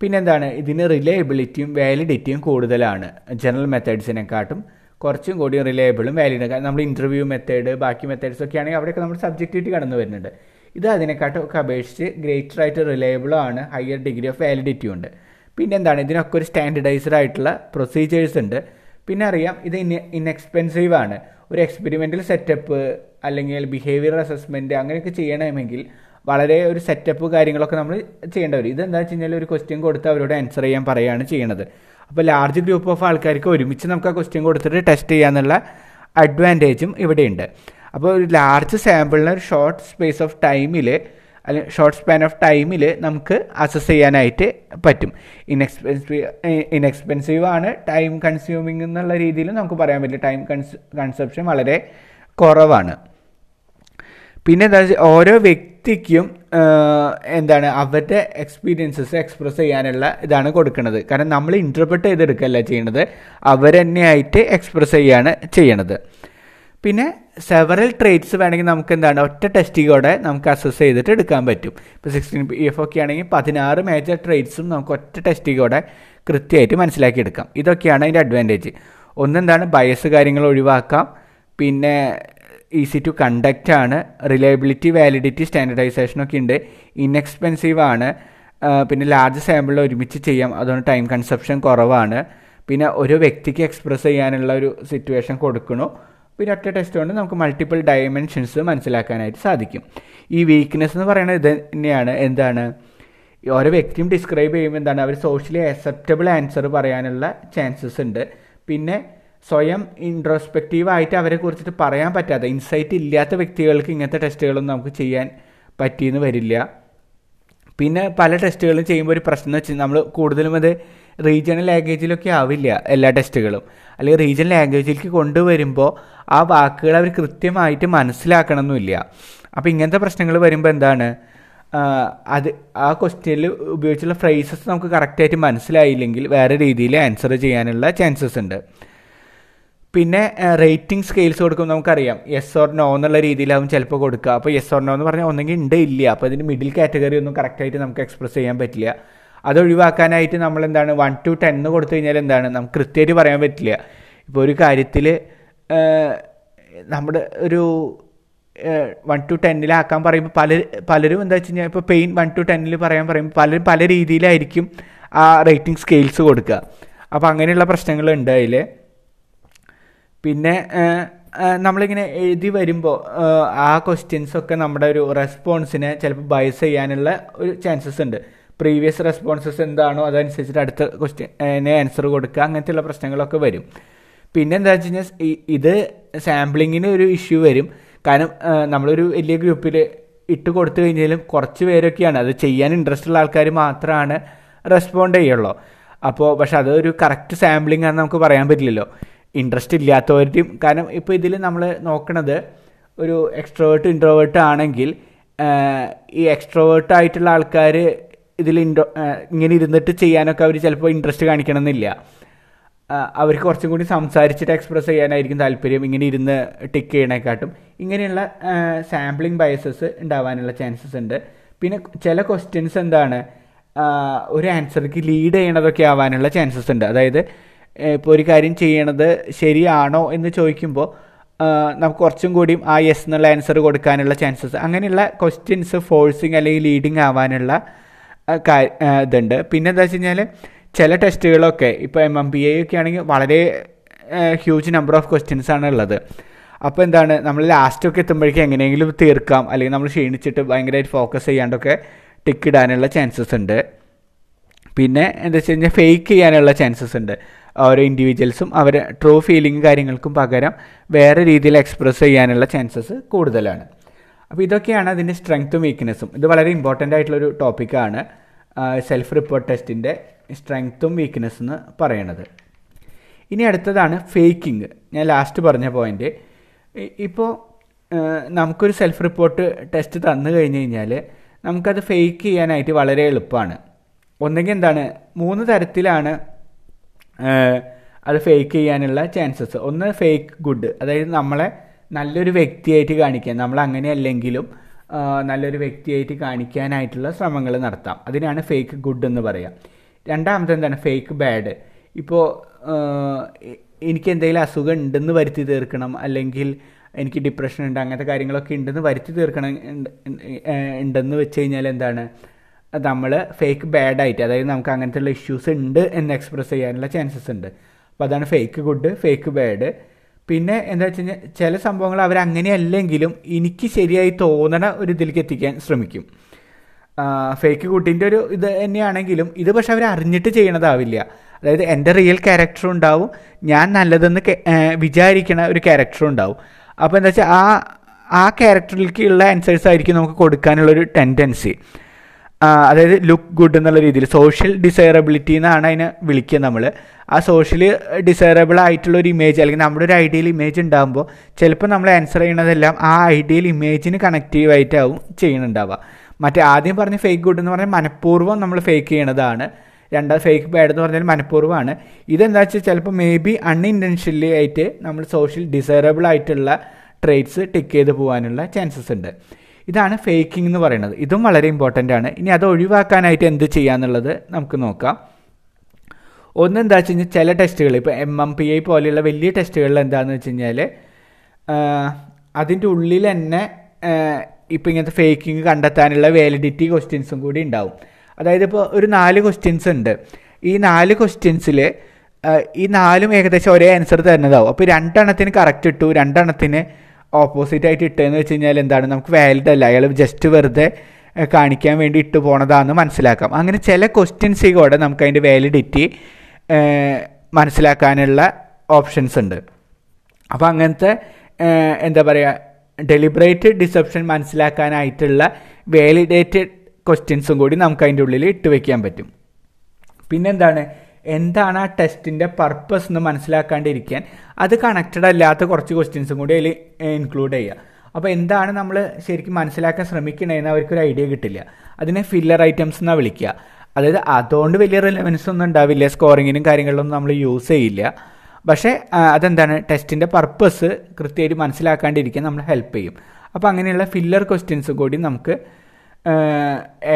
S1: പിന്നെന്താണ് ഇതിന് റിലയബിലിറ്റിയും വാലിഡിറ്റിയും കൂടുതലാണ്. ജനറൽ മെത്തേഡ്സിനെക്കാട്ടും കുറച്ചും കൂടി റിലയബിളും വാലിഡും കാരണം നമ്മൾ ഇന്റർവ്യൂ മെത്തേഡ് ബാക്കി മെത്തേഡ്സ് ഒക്കെ ആണെങ്കിൽ അവിടെയൊക്കെ നമ്മൾ സബ്ജക്റ്റിവിറ്റി കടന്നു വരുന്നുണ്ട്. ഇത് അതിനെക്കാട്ടൊക്കെ അപേക്ഷിച്ച് ഗ്രേറ്റർ ആയിട്ട് റിലയബിളും ആണ്. ഹയർ ഡിഗ്രി ഓഫ് വാലിഡിറ്റി ഉണ്ട്. പിന്നെ എന്താണ് ഇതിനൊക്കെ ഒരു സ്റ്റാൻഡർഡൈസ്ഡ് ആയിട്ടുള്ള പ്രൊസീജിയേഴ്സ് ഉണ്ട്. പിന്നെ അറിയാം ഇത് ഇൻ ഇൻഎക്സ്പെൻസീവ് ആണ്. ഒരു എക്സ്പെരിമെന്റൽ സെറ്റപ്പ് അല്ലെങ്കിൽ ബിഹേവിയർ അസസ്മെന്റ് അങ്ങനെയൊക്കെ ചെയ്യണമെങ്കിൽ വളരെ ഒരു സെറ്റപ്പ് കാര്യങ്ങളൊക്കെ നമ്മൾ ചെയ്യേണ്ടി വരും. ഇതെന്താ വെച്ച് കഴിഞ്ഞാൽ ഒരു ക്വസ്റ്റ്യൻ കൊടുത്ത് അവരോട് ആൻസർ ചെയ്യാൻ പറയുകയാണ് ചെയ്യണത്. അപ്പോൾ ലാർജ് ഗ്രൂപ്പ് ഓഫ് ആൾക്കാർക്ക് ഒരുമിച്ച് നമുക്ക് ആ ക്വസ്റ്റ്യൻ കൊടുത്തിട്ട് ടെസ്റ്റ് ചെയ്യാന്നുള്ള അഡ്വാന്റേജും ഇവിടെയുണ്ട്. അപ്പോൾ ഒരു ലാർജ് സാമ്പിളിന് ഒരു ഷോർട്ട് സ്പേസ് ഓഫ് ടൈമിൽ അല്ലെങ്കിൽ ഷോർട്ട് സ്പാൻ ഓഫ് ടൈമിൽ നമുക്ക് അസസ് ചെയ്യാനായിട്ട് പറ്റും. ഇൻഎക്സ്പെൻസീവ് ഇൻഎക്സ്പെൻസീവ് ആണ് ടൈം കൺസ്യൂമിങ് എന്നുള്ള രീതിയിൽ നമുക്ക് പറയാൻ പറ്റില്ല. ടൈം കൺസ് കൺസപ്ഷൻ വളരെ കുറവാണ്. പിന്നെ എന്താ വെച്ചാൽ ഓരോ വ്യക്തിക്കും എന്താണ് അവരുടെ എക്സ്പീരിയൻസസ് എക്സ്പ്രസ് ചെയ്യാനുള്ള ഇതാണ് കൊടുക്കുന്നത് കാരണം നമ്മൾ ഇന്റർപ്രറ്റ് ചെയ്തെടുക്കല്ല ചെയ്യണത്? അവർ തന്നെയായിട്ട് എക്സ്പ്രസ് ചെയ്യാണ് ചെയ്യണത്. പിന്നെ സെവറൽ ട്രേറ്റ്സ് വേണമെങ്കിൽ നമുക്ക് എന്താണ് ഒറ്റ ടെസ്റ്റിലൂടെ നമുക്ക് അസസ് ചെയ്തിട്ട് എടുക്കാൻ പറ്റും. ഇപ്പോൾ സിക്സ്റ്റീൻ പി എഫ് ഒക്കെ ആണെങ്കിൽ പതിനാറ് മേജർ ട്രേറ്റ്സും നമുക്ക് ഒറ്റ ടെസ്റ്റിലൂടെ കൃത്യമായിട്ട് മനസ്സിലാക്കി എടുക്കാം ഇതൊക്കെയാണ് അതിന്റെ അഡ്വാന്റേജ് ഒന്നെന്താണ് ബയസ് കാര്യങ്ങൾ ഒഴിവാക്കാം. പിന്നെ ഈസി ടു കണ്ടക്റ്റ് ആണ്. റിലയബിലിറ്റി വാലിഡിറ്റി സ്റ്റാൻഡർഡൈസേഷൻ ഒക്കെ ഉണ്ട്. ഇൻഎക്സ്പെൻസീവ് ആണ്. പിന്നെ ലാർജ് സാമ്പിളിൽ ഒരുമിച്ച് ചെയ്യാം. അതുകൊണ്ട് ടൈം കൺസപ്ഷൻ കുറവാണ്. പിന്നെ ഒരു വ്യക്തിക്ക് എക്സ്പ്രസ് ചെയ്യാനുള്ള ഒരു സിറ്റുവേഷൻ കൊടുക്കണു. പിന്നെ ഒറ്റ ടെസ്റ്റ് കൊണ്ട് നമുക്ക് മൾട്ടിപ്പിൾ ഡയമെൻഷൻസ് മനസ്സിലാക്കാനായിട്ട് സാധിക്കും. ഈ വീക്ക്നെസ് എന്ന് പറയുന്നത് ഇത് തന്നെയാണ് എന്താണ്? ഓരോ വ്യക്തിയും ഡിസ്ക്രൈബ് ചെയ്യുമ്പോൾ എന്താണ്? അവർ സോഷ്യലി അക്സെപ്റ്റബിൾ ആൻസർ പറയാനുള്ള ചാൻസസ് ഉണ്ട്. പിന്നെ സ്വയം ഇൻട്രോസ്പെക്റ്റീവായിട്ട് അവരെ കുറിച്ചിട്ട് പറയാൻ പറ്റാത്ത ഇൻസൈറ്റ് ഇല്ലാത്ത വ്യക്തികൾക്ക് ഇങ്ങനത്തെ ടെസ്റ്റുകളൊന്നും നമുക്ക് ചെയ്യാൻ പറ്റിയെന്ന് വരില്ല. പിന്നെ പല ടെസ്റ്റുകളും ചെയ്യുമ്പോൾ ഒരു പ്രശ്നം എന്ന് വെച്ചാൽ നമ്മൾ കൂടുതലും അത് റീജിയണൽ ലാംഗ്വേജിലൊക്കെ ആവില്ല എല്ലാ ടെസ്റ്റുകളും അല്ലെങ്കിൽ റീജിയണൽ ലാംഗ്വേജിലേക്ക് കൊണ്ടുവരുമ്പോൾ ആ വാക്കുകൾ അവർ കൃത്യമായിട്ട് മനസ്സിലാക്കണമെന്നില്ല അപ്പോൾ ഇങ്ങനത്തെ പ്രശ്നങ്ങൾ വരുമ്പോൾ എന്താണ്? അത് ആ ക്വസ്റ്റ്യനിൽ ഉപയോഗിച്ചുള്ള ഫ്രേസസ് നമുക്ക് കറക്റ്റായിട്ട് മനസ്സിലായില്ലെങ്കിൽ വേറെ രീതിയിൽ ആൻസർ ചെയ്യാനുള്ള ചാൻസസ് ഉണ്ട്. പിന്നെ റേറ്റിംഗ് സ്കെയിൽസ് കൊടുക്കുമ്പോൾ നമുക്കറിയാം. എസ് ഓർ നോ എന്നുള്ള രീതിയിലാവും ചിലപ്പോൾ കൊടുക്കുക. അപ്പോൾ എസ് ഓർ നോ എന്ന് പറഞ്ഞാൽ ഒന്നെങ്കിൽ ഉണ്ട് ഇല്ല. അപ്പോൾ ഇതിന് മിഡിൽ കാറ്റഗറി ഒന്നും കറക്റ്റായിട്ട് നമുക്ക് എക്സ്പ്രസ് ചെയ്യാൻ പറ്റില്ല. അത് ഒഴിവാക്കാനായിട്ട് നമ്മൾ എന്താണ് വൺ ടു ടെൻ എന്ന് കൊടുത്തു കഴിഞ്ഞാൽ എന്താണ് നമുക്ക് കൃത്യമായിട്ട് പറയാൻ പറ്റില്ല. ഇപ്പോൾ ഒരു കാര്യത്തിൽ നമ്മുടെ ഒരു വൺ ടു ടെന്നിലാക്കാൻ പറയുമ്പോൾ പല പലരും എന്താ വെച്ച് കഴിഞ്ഞാൽ ഇപ്പോൾ പെയിൻ വൺ ടു ടെന്നിൽ പറയാൻ പറയുമ്പോൾ പലരും പല രീതിയിലായിരിക്കും ആ റേറ്റിംഗ് സ്കെയിൽസ് കൊടുക്കുക. അപ്പോൾ അങ്ങനെയുള്ള പ്രശ്നങ്ങളുണ്ട് അതിൽ പിന്നെ നമ്മളിങ്ങനെ എഴുതി വരുമ്പോൾ ആ ക്വസ്റ്റ്യൻസൊക്കെ നമ്മുടെ ഒരു റെസ്പോൺസിനെ ചിലപ്പോൾ ബൈസ് ചെയ്യാനുള്ള ഒരു ചാൻസസ് ഉണ്ട്. പ്രീവിയസ് റെസ്പോൺസസ് എന്താണോ അതനുസരിച്ചിട്ട് അടുത്ത ക്വസ്റ്റ്യനെ ആൻസർ കൊടുക്കുക അങ്ങനത്തെയുള്ള പ്രശ്നങ്ങളൊക്കെ വരും. പിന്നെ എന്താ വെച്ച് കഴിഞ്ഞാൽ ഇത് സാമ്പിളിങ്ങിന് ഒരു ഇഷ്യൂ വരും. കാരണം നമ്മളൊരു വലിയ ഗ്രൂപ്പിൽ ഇട്ട് കൊടുത്തു കഴിഞ്ഞാലും കുറച്ച് പേരൊക്കെയാണ്. അത് ചെയ്യാൻ ഇൻട്രസ്റ്റ് ഉള്ള ആൾക്കാർ മാത്രമാണ് റെസ്പോണ്ട് ചെയ്യുള്ളൂ. അപ്പോൾ പക്ഷെ അതൊരു കറക്റ്റ് സാമ്പിളിംഗ് ആണെന്ന് നമുക്ക് പറയാൻ പറ്റില്ലല്ലോ. ഇൻട്രസ്റ്റ് ഇല്ലാത്തവരുടെയും കാരണം ഇപ്പോൾ ഇതിൽ നമ്മൾ നോക്കണത് ഒരു എക്സ്ട്രോവേർട്ട് ഇൻട്രോവേർട്ട് ആണെങ്കിൽ ഈ എക്സ്ട്രോവേർട്ട് ആയിട്ടുള്ള ആൾക്കാർ ഇതിൽ ഇൻട്രോ ഇങ്ങനെ ഇരുന്നിട്ട് ചെയ്യാനൊക്കെ അവർ ചിലപ്പോൾ ഇൻട്രസ്റ്റ് കാണിക്കണമെന്നില്ല. അവർക്ക് കുറച്ചും കൂടി സംസാരിച്ചിട്ട് എക്സ്പ്രസ് ചെയ്യാനായിരിക്കും താല്പര്യം. ഇങ്ങനെ ഇരുന്ന് ടിക്ക് ചെയ്യണേക്കാട്ടും. ഇങ്ങനെയുള്ള സാമ്പിളിംഗ് ബയസസ് ഉണ്ടാവാനുള്ള ചാൻസസ് ഉണ്ട്. പിന്നെ ചില ക്വസ്റ്റ്യൻസ് എന്താണ്? ഒരു ആൻസർക്ക് ലീഡ് ചെയ്യണതൊക്കെ ആവാനുള്ള ചാൻസസ് ഉണ്ട്. അതായത് ഇപ്പോൾ ഒരു കാര്യം ചെയ്യണത് ശരിയാണോ എന്ന് ചോദിക്കുമ്പോൾ നമുക്ക് കുറച്ചും കൂടിയും ആ യെസ് എന്നുള്ള ആൻസർ കൊടുക്കാനുള്ള ചാൻസസ് അങ്ങനെയുള്ള ക്വസ്റ്റ്യൻസ് ഫോഴ്സിങ് അല്ലെങ്കിൽ ലീഡിങ് ആവാനുള്ള ഇതുണ്ട്. പിന്നെ എന്താ വെച്ച് കഴിഞ്ഞാൽ ചില ടെസ്റ്റുകളൊക്കെ ഇപ്പോൾ എം എം ബി എ ഒക്കെ ആണെങ്കിൽ വളരെ ഹ്യൂജ് നമ്പർ ഓഫ് ക്വസ്റ്റ്യൻസ് ആണ് ഉള്ളത്. അപ്പോൾ എന്താണ് നമ്മൾ ലാസ്റ്റൊക്കെ എത്തുമ്പോഴേക്കും എങ്ങനെയെങ്കിലും തീർക്കാം അല്ലെങ്കിൽ നമ്മൾ ക്ഷീണിച്ചിട്ട് ഭയങ്കരമായിട്ട് ഫോക്കസ് ചെയ്യാണ്ടൊക്കെ ടിക്കിടാനുള്ള ചാൻസസ് ഉണ്ട്. പിന്നെ എന്താ വെച്ച് കഴിഞ്ഞാൽ ഫേക്ക് ചെയ്യാനുള്ള ചാൻസസ് ഉണ്ട്. ഓരോ ഇൻഡിവിജ്വൽസും അവരെ ട്രൂ ഫീലിംഗ് കാര്യങ്ങൾക്കും പകരം വേറെ രീതിയിൽ എക്സ്പ്രസ് ചെയ്യാനുള്ള ചാൻസസ് കൂടുതലാണ്. അപ്പോൾ ഇതൊക്കെയാണ് അതിന്റെ സ്ട്രെങ്ത്തും വീക്ക്നെസ്സും ഇത് വളരെ ഇമ്പോർട്ടന്റ് ആയിട്ടുള്ളൊരു ടോപ്പിക്കാണ് സെൽഫ് റിപ്പോർട്ട് ടെസ്റ്റിന്റെ സ്ട്രെങ്ത്തും വീക്ക്നെസ് എന്ന് പറയണത്. ഇനി അടുത്തതാണ് ഫേക്കിംഗ് ഞാൻ ലാസ്റ്റ് പറഞ്ഞ പോയിന്റ് ഇപ്പോൾ നമുക്കൊരു സെൽഫ് റിപ്പോർട്ട് ടെസ്റ്റ് തന്നു കഴിഞ്ഞ് കഴിഞ്ഞാൽ നമുക്കത് ഫേക്ക് ചെയ്യാനായിട്ട് വളരെ എളുപ്പമാണ്. ഒന്നെങ്കിൽ എന്താണ്? മൂന്ന് തരത്തിലാണ് അത് ഫേക്ക് ചെയ്യാനുള്ള ചാൻസസ് ഒന്ന് ഫേക്ക് ഗുഡ് അതായത് നമ്മളെ നല്ലൊരു വ്യക്തിയായിട്ട് കാണിക്കാൻ നമ്മൾ അങ്ങനെയല്ലെങ്കിലും നല്ലൊരു വ്യക്തിയായിട്ട് കാണിക്കാനായിട്ടുള്ള ശ്രമങ്ങൾ നടത്താം. അതിനാണ് ഫേക്ക് ഗുഡ് എന്ന് പറയുക രണ്ടാമത്തെ എന്താണ്? ഫേക്ക് ബാഡ് ഇപ്പോൾ എനിക്ക് എന്തെങ്കിലും അസുഖം ഉണ്ടെന്ന് വരുത്തി തീർക്കണം അല്ലെങ്കിൽ എനിക്ക് ഡിപ്രഷൻ ഉണ്ട് അങ്ങനത്തെ കാര്യങ്ങളൊക്കെ ഉണ്ടെന്ന് വരുത്തി തീർക്കണം ഉണ്ടെന്ന് വെച്ച് കഴിഞ്ഞാൽ എന്താണ്? നമ്മൾ ഫേക്ക് ബാഡായിട്ട് അതായത് നമുക്ക് അങ്ങനത്തെ ഉള്ള ഇഷ്യൂസ് ഉണ്ട് എന്ന് എക്സ്പ്രസ് ചെയ്യാനുള്ള ചാൻസസ് ഉണ്ട്. അപ്പോൾ അതാണ് ഫേക്ക് ഗുഡ് ഫേക്ക് ബാഡ് പിന്നെ എന്താ വെച്ച് കഴിഞ്ഞാൽ ചില സംഭവങ്ങൾ അവരങ്ങനെയല്ലെങ്കിലും എനിക്ക് ശരിയായി തോന്നണ ഒരു ഇതിലേക്ക് എത്തിക്കാൻ ശ്രമിക്കും. ഫേക്ക് കുട്ടീന്റെ ഒരു ഇത് തന്നെയാണെങ്കിലും ഇത് പക്ഷെ അവർ അറിഞ്ഞിട്ട് ചെയ്യണതാവില്ല. അതായത് എന്റെ റിയൽ ക്യാരക്ടർ ഉണ്ടാവും ഞാൻ നല്ലതെന്ന് വിചാരിക്കണ ഒരു ക്യാരക്ടർ ഉണ്ടാവും. അപ്പോൾ എന്താ വെച്ചാൽ ആ ആ ക്യാരക്ടറിലേക്കുള്ള ആൻസേഴ്സ് ആയിരിക്കും നമുക്ക് കൊടുക്കാനുള്ളൊരു ടെൻഡൻസി അതായത് ലുക്ക് ഗുഡ് എന്നുള്ള രീതിയിൽ സോഷ്യൽ ഡിസൈറബിലിറ്റി എന്നാണ് അതിനെ വിളിക്കുക നമ്മൾ ആ സോഷ്യലി ഡിസൈറബിൾ ആയിട്ടുള്ള ഒരു ഇമേജ് അല്ലെങ്കിൽ നമ്മുടെ ഒരു ഐഡിയൽ ഇമേജ് ഉണ്ടാകുമ്പോൾ ചിലപ്പോൾ നമ്മൾ ആൻസർ ചെയ്യുന്നതെല്ലാം ആ ഐഡിയൽ ഇമേജിന് കണക്റ്റീവ് ആയിട്ടാവും ചെയ്യുന്നുണ്ടാവുക. മറ്റേ ആദ്യം പറഞ്ഞ ഫേക്ക് ഗുഡ് എന്ന് പറഞ്ഞാൽ മനഃപൂർവം നമ്മൾ ഫേക്ക് ചെയ്യണതാണ്. രണ്ടാമത് ഫേക്ക് ബാഡ് എന്ന് പറഞ്ഞാൽ മനഃപൂർവമാണ്. ഇതെന്താ വെച്ചാൽ ചിലപ്പോൾ മേ ബി അൺഇന്റൻഷ്യലി ആയിട്ട് നമ്മൾ സോഷ്യൽ ഡിസൈറബിൾ ആയിട്ടുള്ള ട്രേറ്റ്സ് ടിക്ക് ചെയ്ത് പോകാനുള്ള ചാൻസസ് ഉണ്ട്. ഇതാണ് ഫേക്കിംഗ് എന്ന് പറയുന്നത്. ഇതും വളരെ ഇമ്പോർട്ടന്റ് ആണ്. ഇനി അത് ഒഴിവാക്കാനായിട്ട് എന്ത് ചെയ്യാന്നുള്ളത് നമുക്ക് നോക്കാം. ഒന്ന് എന്താ വെച്ച് കഴിഞ്ഞാൽ ചില ടെസ്റ്റുകൾ ഇപ്പോൾ എം എം പി ഐ പോലെയുള്ള വലിയ ടെസ്റ്റുകളിൽ എന്താണെന്ന് വെച്ച് കഴിഞ്ഞാൽ അതിന്റെ ഉള്ളിൽ തന്നെ ഇപ്പോൾ ഇങ്ങനത്തെ ഫേക്കിംഗ് കണ്ടെത്താനുള്ള വാലിഡിറ്റി ക്വസ്റ്റ്യൻസും കൂടി ഉണ്ടാവും. അതായത് ഇപ്പോൾ ഒരു നാല് ക്വസ്റ്റ്യൻസ് ഉണ്ട്. ഈ നാല് ക്വസ്റ്റ്യൻസിൽ ഈ നാലും ഏകദേശം ഒരേ ആൻസർ തരുന്നതാവും. അപ്പോൾ രണ്ടെണ്ണത്തിന് കറക്റ്റ് ഇട്ടു രണ്ടെണ്ണത്തിന് ഓപ്പോസിറ്റ് ആയിട്ട് ഇട്ടതെന്ന് വെച്ച് കഴിഞ്ഞാൽ എന്താണ്? നമുക്ക് വാലിഡ് അല്ല. അയാൾ ജസ്റ്റ് വെറുതെ കാണിക്കാൻ വേണ്ടി ഇട്ട് പോണതാണെന്ന് മനസ്സിലാക്കാം. അങ്ങനെ ചില ക്വസ്റ്റ്യൻസ് കൂടെ നമുക്ക് അതിന്റെ വാലിഡിറ്റി മനസ്സിലാക്കാനുള്ള ഓപ്ഷൻസ് ഉണ്ട്. അപ്പോൾ അങ്ങനത്തെ എന്താ പറയുക ഡെലിബറേറ്റ് ഡിസപ്ഷൻ മനസ്സിലാക്കാനായിട്ടുള്ള വാലിഡേറ്റഡ് ക്വസ്റ്റ്യൻസും കൂടി നമുക്ക് അതിന്റെ ഉള്ളിൽ ഇട്ട് വയ്ക്കാൻ പറ്റും. പിന്നെന്താണ്? എന്താണ് ആ ടെസ്റ്റിന്റെ പർപ്പസ് എന്ന് മനസ്സിലാക്കാണ്ടിരിക്കാൻ അത് കണക്റ്റഡ് അല്ലാത്ത കുറച്ച് ക്വസ്റ്റ്യൻസും കൂടി അതിൽ ഇൻക്ലൂഡ് ചെയ്യുക അപ്പോൾ എന്താണ് നമ്മൾ ശരിക്കും മനസ്സിലാക്കാൻ ശ്രമിക്കണതെന്ന് അവർക്കൊരു ഐഡിയ കിട്ടില്ല. അതിനെ ഫില്ലർ ഐറ്റംസ് എന്നാണ് വിളിക്കുക അതായത് അതുകൊണ്ട് വലിയ റിലവൻസ് ഒന്നും ഉണ്ടാവില്ല സ്കോറിങ്ങിനും കാര്യങ്ങളിലൊന്നും നമ്മൾ യൂസ് ചെയ്യില്ല. പക്ഷേ അതെന്താണ് ടെസ്റ്റിന്റെ പർപ്പസ് കൃത്യമായിട്ട് മനസ്സിലാക്കാണ്ടിരിക്കാൻ നമ്മൾ ഹെൽപ്പ് ചെയ്യും. അപ്പോൾ അങ്ങനെയുള്ള ഫില്ലർ ക്വസ്റ്റ്യൻസ് കൂടി നമുക്ക്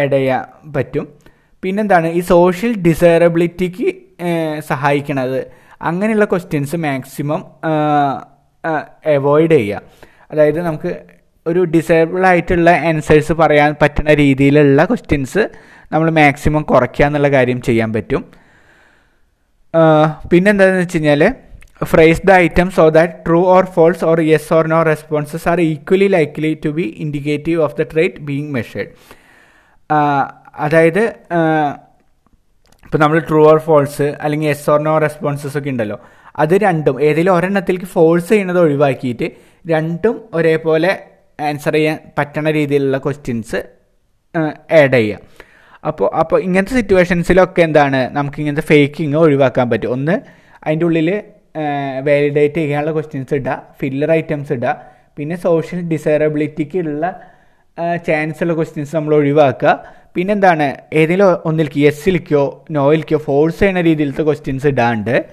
S1: ആഡ് ചെയ്യാൻ പറ്റും. പിന്നെന്താണ് ഈ സോഷ്യൽ ഡിസൈറബിലിറ്റിക്ക് സഹായിക്കണത്. അങ്ങനെയുള്ള ക്വസ്റ്റ്യൻസ് മാക്സിമം അവോയ്ഡ് ചെയ്യുക. അതായത് നമുക്ക് ഒരു ഡിസേബിൾ ആയിട്ടുള്ള ആൻസേഴ്സ് പറയാൻ പറ്റുന്ന രീതിയിലുള്ള ക്വസ്റ്റ്യൻസ് നമ്മൾ മാക്സിമം കുറയ്ക്കുക എന്നുള്ള കാര്യം ചെയ്യാൻ പറ്റും. പിന്നെന്താണെന്ന് വെച്ച് കഴിഞ്ഞാൽ phrase the item so that true or false or yes or no responses are equally likely to be indicative of the trait being measured അതായത് ഇപ്പോൾ നമ്മൾ ട്രൂ ഓർ ഫോൾസ് അല്ലെങ്കിൽ എസ് ഓർ നോ റെസ്പോൺസസ് ഒക്കെ ഉണ്ടല്ലോ. അത് രണ്ടും ഏതെങ്കിലും ഒരെണ്ണത്തിലേക്ക് false ചെയ്യുന്നത് ഒഴിവാക്കിയിട്ട് രണ്ടും ഒരേപോലെ ആൻസർ ചെയ്യാൻ പറ്റണ രീതിയിലുള്ള ക്വസ്റ്റ്യൻസ് ആഡ് ചെയ്യുക. അപ്പോൾ അപ്പോൾ ഇങ്ങനത്തെ സിറ്റുവേഷൻസിലൊക്കെ എന്താണ് നമുക്ക് ഇങ്ങനത്തെ ഫേക്കിങ് ഒഴിവാക്കാൻ പറ്റും. ഒന്ന് അതിന്റെ ഉള്ളിൽ വാലിഡേറ്റ് ചെയ്യാനുള്ള ക്വസ്റ്റ്യൻസ് ഇടുക ഫില്ലർ ഐറ്റംസ് ഇടുക പിന്നെ സോഷ്യൽ ഡിസൈറബിലിറ്റിക്കുള്ള ചാൻസ് ഉള്ള ക്വസ്റ്റ്യൻസ് നമ്മൾ ഒഴിവാക്കുക. പിന്നെന്താണ് ഏതെങ്കിലും ഒന്നിലേക്ക് യെസ്സിലേക്കോ നോയിലേക്കോ ഫോഴ്സ് ചെയ്യുന്ന രീതിയിലത്തെ ക്വസ്റ്റ്യൻസ് ഇടാണ്ട്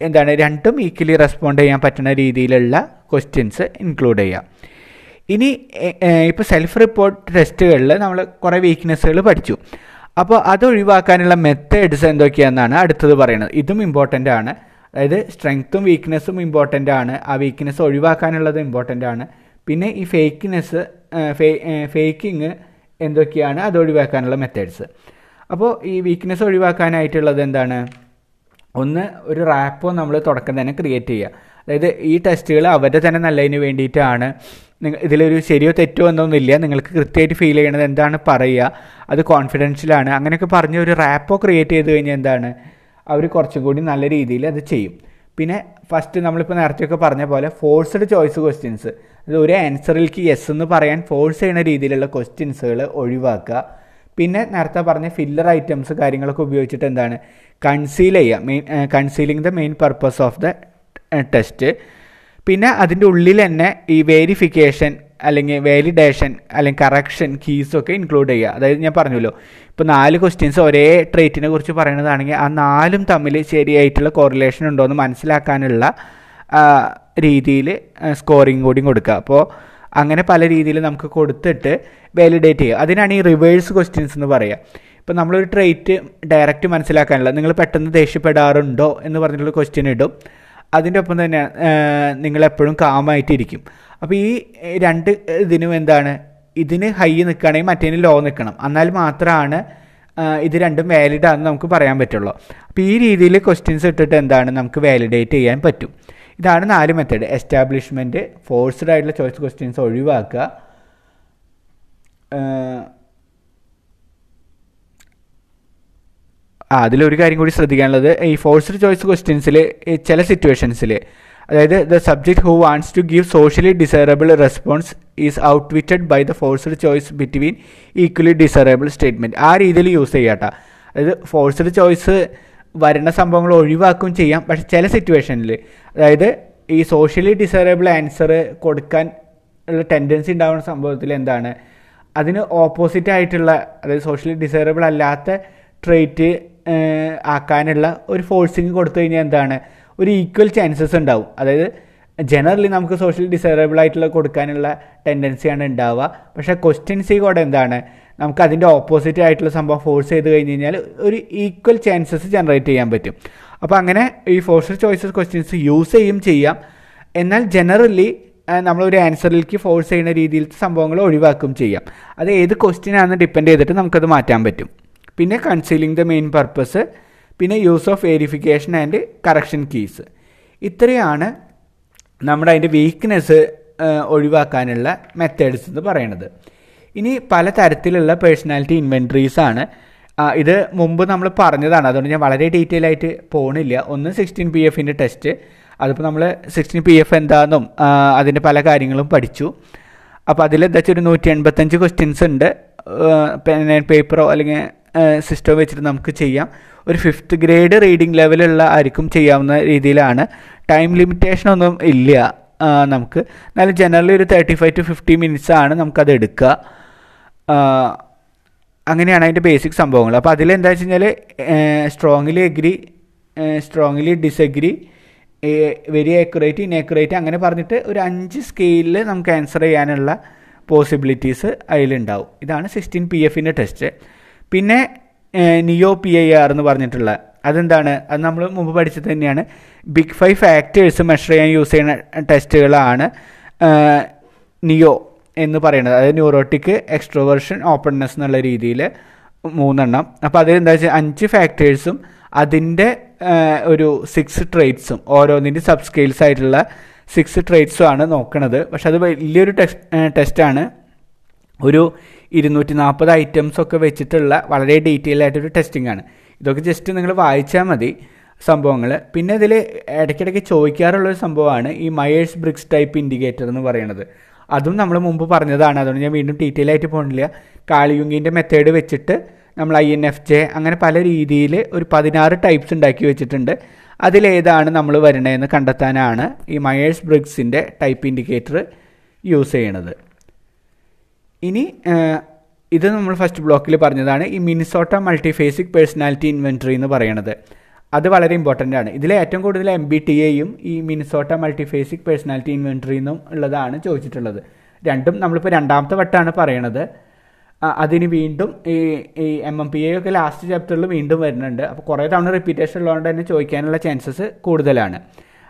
S1: എന്താണ് രണ്ടും ഈക്വലി റെസ്പോണ്ട് ചെയ്യാൻ പറ്റുന്ന രീതിയിലുള്ള ക്വസ്റ്റ്യൻസ് ഇൻക്ലൂഡ് ചെയ്യാം. ഇനി ഇപ്പോൾ സെൽഫ് റിപ്പോർട്ട് ടെസ്റ്റുകളിൽ നമ്മൾ കുറേ വീക്ക്നെസ്സുകൾ പഠിച്ചു. അപ്പോൾ അത് ഒഴിവാക്കാനുള്ള മെത്തേഡ്സ് എന്തൊക്കെയാണെന്നാണ് അടുത്തത് പറയുന്നത്. ഇതും ഇമ്പോർട്ടന്റ് ആണ്. അതായത് സ്ട്രെങ്ത്തും വീക്ക്നെസ്സും ഇമ്പോർട്ടന്റ് ആണ്. ആ വീക്ക്നെസ് ഒഴിവാക്കാനുള്ളത് ഇമ്പോർട്ടന്റ് ആണ്. പിന്നെ ഈ ഫേക്ക്നെസ് ഫേക്കിങ് എന്തൊക്കെയാണ് അത് ഒഴിവാക്കാനുള്ള മെത്തേഡ്സ് അപ്പോൾ ഈ വീക്ക്നെസ് ഒഴിവാക്കാനായിട്ടുള്ളത് എന്താണ്? ഒന്ന് ഒരു റാപ്പോ നമ്മൾ തുടക്കം തന്നെ ക്രിയേറ്റ് ചെയ്യുക. അതായത് ഈ ടെസ്റ്റുകൾ അവരുടെ തന്നെ നല്ലതിന് വേണ്ടിയിട്ടാണ്. ഇതിലൊരു ശരിയോ തെറ്റോ എന്നൊന്നുമില്ല നിങ്ങൾക്ക് കൃത്യമായിട്ട് ഫീൽ ചെയ്യണത് എന്താണ് പറയുക. അത് കോൺഫിഡൻഷ്യലാണ് അങ്ങനെയൊക്കെ പറഞ്ഞ് ഒരു റാപ്പോ ക്രിയേറ്റ് ചെയ്ത് കഴിഞ്ഞാൽ എന്താണ്? അവർ കുറച്ചും കൂടി നല്ല രീതിയിൽ അത് ചെയ്യും. പിന്നെ ഫസ്റ്റ് നമ്മളിപ്പോൾ നേരത്തെയൊക്കെ പറഞ്ഞ പോലെ ഫോഴ്സ്ഡ് ചോയ്സ് ക്വസ്റ്റ്യൻസ് അത് ഒരു ആൻസറിലേക്ക് യെസ് എന്ന് പറയാൻ ഫോഴ്സ് ചെയ്യുന്ന രീതിയിലുള്ള ക്വസ്റ്റ്യൻസുകൾ ഒഴിവാക്കുക. പിന്നെ നേരത്തെ പറഞ്ഞ ഫില്ലർ ഐറ്റംസ് കാര്യങ്ങളൊക്കെ ഉപയോഗിച്ചിട്ട് എന്താണ്? കൺസീൽ ചെയ്യുക. Main concealing the main purpose of the test പിന്നെ അതിന്റെ ഉള്ളിൽ തന്നെ ഈ വേരിഫിക്കേഷൻ അല്ലെങ്കിൽ വാലിഡേഷൻ അല്ലെങ്കിൽ കറക്ഷൻ കീസൊക്കെ ഇൻക്ലൂഡ് ചെയ്യുക. അതായത് ഞാൻ പറഞ്ഞല്ലോ ഇപ്പോൾ നാല് ക്വസ്റ്റ്യൻസ് ഒരേ ട്രേറ്റിനെ കുറിച്ച് പറയുന്നതാണെങ്കിൽ ആ നാലും തമ്മിൽ ശരിയായിട്ടുള്ള കോറിലേഷൻ ഉണ്ടോ എന്ന് മനസ്സിലാക്കാനുള്ള രീതിയിൽ സ്കോറിങ് കൂടി കൊടുക്കുക. അപ്പോൾ അങ്ങനെ പല രീതിയിൽ നമുക്ക് കൊടുത്തിട്ട് വാലിഡേറ്റ് ചെയ്യുക. അതിനാണ് ഈ റിവേഴ്സ് ക്വസ്റ്റ്യൻസ് എന്ന് പറയുക. ഇപ്പോൾ നമ്മളൊരു ട്രേറ്റ് ഡയറക്റ്റ് മനസ്സിലാക്കാനുള്ള നിങ്ങൾ പെട്ടെന്ന് ദേഷ്യപ്പെടാറുണ്ടോ എന്ന് പറഞ്ഞിട്ടുള്ള ക്വസ്റ്റ്യൻ ഇടും. അതിന്റെ ഒപ്പം തന്നെ നിങ്ങളെപ്പോഴും കാമായിട്ടിരിക്കും അപ്പോൾ ഈ രണ്ട് ഇതിനും എന്താണ്? ഇതിന് ഹൈ നിൽക്കുകയാണെങ്കിൽ മറ്റേന് ലോ നിൽക്കണം. എന്നാൽ മാത്രമാണ് ഇത് രണ്ടും വാലിഡ് ആണെന്ന് നമുക്ക് പറയാൻ പറ്റുള്ളൂ. അപ്പോൾ ഈ രീതിയിൽ ക്വസ്റ്റ്യൻസ് ഇട്ടിട്ട് എന്താണ് നമുക്ക് വാലിഡേറ്റ് ചെയ്യാൻ പറ്റും. ഇതാണ് നാല് മെത്തേഡ് എസ്റ്റാബ്ലിഷ്മെന്റ് ഫോഴ്സ്ഡ് ആയിട്ടുള്ള ചോയ്സ് ക്വസ്റ്റ്യൻസ് ഒഴിവാക്കുക. അതിലൊരു കാര്യം കൂടി ശ്രദ്ധിക്കാനുള്ളത്. ഈ ഫോഴ്സ്ഡ് ചോയ്സ് ക്വസ്റ്റ്യൻസിൽ ചില സിറ്റുവേഷൻസിൽ അതായത് the subject who wants to give socially desirable response is out witted by the forced choice between equally desirable statement ആ രീതിയിൽ യൂസ് ചെയ്യാട്ടോ അതായത് ഫോഴ്സ്ഡ് ചോയ്സ് വരുന്ന സംഭവങ്ങൾ ഒഴിവാക്കും ചെയ്യാം. പക്ഷെ ചില സിറ്റുവേഷനിൽ അതായത് ഈ സോഷ്യലി ഡിസൈറബിൾ ആൻസർ കൊടുക്കാൻ ഉള്ള ടെൻഡൻസി ഉണ്ടാകുന്ന സംഭവത്തിൽ എന്താണ്? അതിന് ഓപ്പോസിറ്റ് ആയിട്ടുള്ള അതായത് സോഷ്യലി ഡിസൈറബിൾ അല്ലാത്ത ട്രേറ്റ് ആക്കാനുള്ള ഒരു ഫോഴ്സിങ് കൊടുത്തു കഴിഞ്ഞാൽ എന്താണ്? ഒരു ഈക്വൽ ചാൻസസ് ഉണ്ടാവും. അതായത് ജനറലി നമുക്ക് സോഷ്യൽ ഡിസൈറബിൾ ആയിട്ടുള്ള കൊടുക്കാനുള്ള ടെൻഡൻസിയാണ് ഉണ്ടാവുക. പക്ഷേ ക്വസ്റ്റ്യൻസി കൂടെ എന്താണ്? നമുക്ക് അതിന്റെ ഓപ്പോസിറ്റ് ആയിട്ടുള്ള സംഭവം ഫോഴ്സ് ചെയ്ത് കഴിഞ്ഞ് കഴിഞ്ഞാൽ ഒരു ഈക്വൽ ചാൻസസ് ജനറേറ്റ് ചെയ്യാൻ പറ്റും. അപ്പോൾ അങ്ങനെ ഈ ഫോഴ്സ് ചോയ്സസ് ക്വസ്റ്റ്യൻസ് യൂസ് ചെയ്യും ചെയ്യാം. എന്നാൽ ജനറലി നമ്മളൊരു ആൻസറിലേക്ക് ഫോഴ്സ് ചെയ്യുന്ന രീതിയിലത്തെ സംഭവങ്ങൾ ഒഴിവാക്കും ചെയ്യാം. അത് ഏത് ക്വസ്റ്റ്യൻ ആണെന്ന് ഡിപ്പെൻഡ് ചെയ്തിട്ട് നമുക്കത് മാറ്റാൻ പറ്റും. പിന്നെ കൺസീലിംഗ് ദ മെയിൻ പർപ്പസ് പിന്നെ use of verification and correction keys ഇത്രയാണ് നമ്മുടെ അതിന്റെ വീക്ക്നെസ് ഒഴിവാക്കാനുള്ള മെത്തേഡ്സ് എന്ന് പറയണത് ഇനി പല തരത്തിലുള്ള പേഴ്സണാലിറ്റി ഇൻവെൻട്രീസ് ആണ്. ഇത് മുമ്പ് നമ്മൾ പറഞ്ഞതാണ്. അതുകൊണ്ട് ഞാൻ വളരെ ഡീറ്റെയിൽ ആയിട്ട് പോകണില്ല ഒന്ന് സിക്സ്റ്റീൻ പി എഫിന്റെ ടെസ്റ്റ് അതിപ്പോൾ നമ്മൾ സിക്സ്റ്റീൻ പി എഫ് എന്താണെന്നും അതിന്റെ പല കാര്യങ്ങളും പഠിച്ചു. അപ്പോൾ അതിൽ എന്താ വെച്ചാൽ ഒരു നൂറ്റി എൺപത്തഞ്ച് ക്വസ്റ്റ്യൻസ് ഉണ്ട് പേപ്പറോ അല്ലെങ്കിൽ സിസ്റ്റം വെച്ചിട്ട് നമുക്ക് ചെയ്യാം. ഒരു ഫിഫ്ത്ത് ഗ്രേഡ് റീഡിംഗ് ലെവലുള്ള ആർക്കും ചെയ്യാവുന്ന രീതിയിലാണ്. ടൈം ലിമിറ്റേഷൻ ഒന്നും ഇല്ല നമുക്ക്. എന്നാലും ജനറലി ഒരു thirty five to fifty minutes ആണ് നമുക്കത് എടുക്കുക. അങ്ങനെയാണ് അതിന്റെ ബേസിക് സംഭവങ്ങൾ. അപ്പോൾ അതിലെന്താ വെച്ച് കഴിഞ്ഞാൽ strongly agree strongly disagree very accurate inaccurate അങ്ങനെ പറഞ്ഞിട്ട് ഒരു അഞ്ച് സ്കെയിലിൽ നമുക്ക് ആൻസർ ചെയ്യാനുള്ള പോസിബിലിറ്റീസ് അതിലുണ്ടാവും. ഇതാണ് സിക്സ്റ്റീൻ പി എഫിന്റെ ടെസ്റ്റ് പിന്നെ നിയോ പി ഐ ആർ എന്ന് പറഞ്ഞിട്ടുള്ള അതെന്താണ്? അത് നമ്മൾ മുമ്പ് പഠിച്ചത് തന്നെയാണ്. ബിഗ് ഫൈവ് ഫാക്ടേഴ്സ് മെഷർ ചെയ്യാൻ യൂസ് ചെയ്യുന്ന ടെസ്റ്റുകളാണ് നിയോ എന്ന് പറയുന്നത്. അതായത് ന്യൂറോട്ടിക് എക്സ്ട്രോവേർഷൻ ഓപ്പൺനെസ് എന്നുള്ള രീതിയിൽ മൂന്നെണ്ണം. അപ്പോൾ അതിൽ എന്താ വെച്ചാൽ അഞ്ച് ഫാക്ടേഴ്സും അതിന്റെ ഒരു സിക്സ് ട്രേറ്റ്സും ഓരോന്നിന്റെ സബ് സ്കെയിൽസ് ആയിട്ടുള്ള സിക്സ് ട്രേറ്റ്സും ആണ് നോക്കുന്നത് പക്ഷെ അത് വലിയൊരു ടെസ്റ്റ് ടെസ്റ്റാണ് ഒരു ഇരുന്നൂറ്റി നാൽപ്പത് ഐറ്റംസ് ഒക്കെ വെച്ചിട്ടുള്ള വളരെ ഡീറ്റെയിൽ ആയിട്ടൊരു ടെസ്റ്റിംഗ് ആണ്. ഇതൊക്കെ ജസ്റ്റ് നിങ്ങൾ വായിച്ചാൽ മതി സംഭവങ്ങൾ. പിന്നെ ഇതിൽ ഇടയ്ക്കിടയ്ക്ക് ചോദിക്കാറുള്ളൊരു സംഭവമാണ് ഈ മയേഴ്സ് ബ്രിക്സ് ടൈപ്പ് ഇൻഡിക്കേറ്റർ എന്ന് പറയുന്നത്. അതും നമ്മൾ മുമ്പ് പറഞ്ഞതാണ്. അതുകൊണ്ട് ഞാൻ വീണ്ടും ഡീറ്റെയിൽ ആയിട്ട് പോകുന്നില്ല കാളിയുങ്കിന്റെ മെത്തേഡ് വെച്ചിട്ട് നമ്മൾ ഐ എൻ എഫ് ജെ അങ്ങനെ പല രീതിയിൽ ഒരു പതിനാറ് ടൈപ്സ് ഉണ്ടാക്കി വെച്ചിട്ടുണ്ട്. അതിലേതാണ് നമ്മൾ വരണതെന്ന് കണ്ടെത്താനാണ് ഈ മയേഴ്സ് ബ്രിക്സിന്റെ ടൈപ്പ് ഇൻഡിക്കേറ്റർ യൂസ് ചെയ്യണത്. ഇനി ഇത് നമ്മൾ ഫസ്റ്റ് ബ്ലോക്കിൽ പറഞ്ഞതാണ് ഈ മിനിസോട്ട മൾട്ടിഫേസിക് പേഴ്സണാലിറ്റി ഇൻവെൻട്രി എന്ന് പറയുന്നത് അത് വളരെ ഇമ്പോർട്ടന്റ് ആണ്. ഇതിലെ ഏറ്റവും കൂടുതൽ എം ബി ടി എയും ഈ മിനിസോട്ട മൾട്ടിഫേസിക് പേഴ്സണാലിറ്റി ഇൻവെൻട്രി എന്നും ഉള്ളതാണ് ചോദിച്ചിട്ടുള്ളത്. രണ്ടും നമ്മളിപ്പോൾ രണ്ടാമത്തെ വട്ടമാണ് പറയണത്. അതിന് വീണ്ടും ഈ ഈ എം എം പി എ ഒക്കെ ലാസ്റ്റ് ചാപ്റ്ററിൽ വീണ്ടും വരുന്നുണ്ട്. അപ്പോൾ കുറേ തവണ റിപ്പീറ്റേഷൻ ഉള്ളതുകൊണ്ട് തന്നെ ചോദിക്കാനുള്ള ചാൻസസ് കൂടുതലാണ്.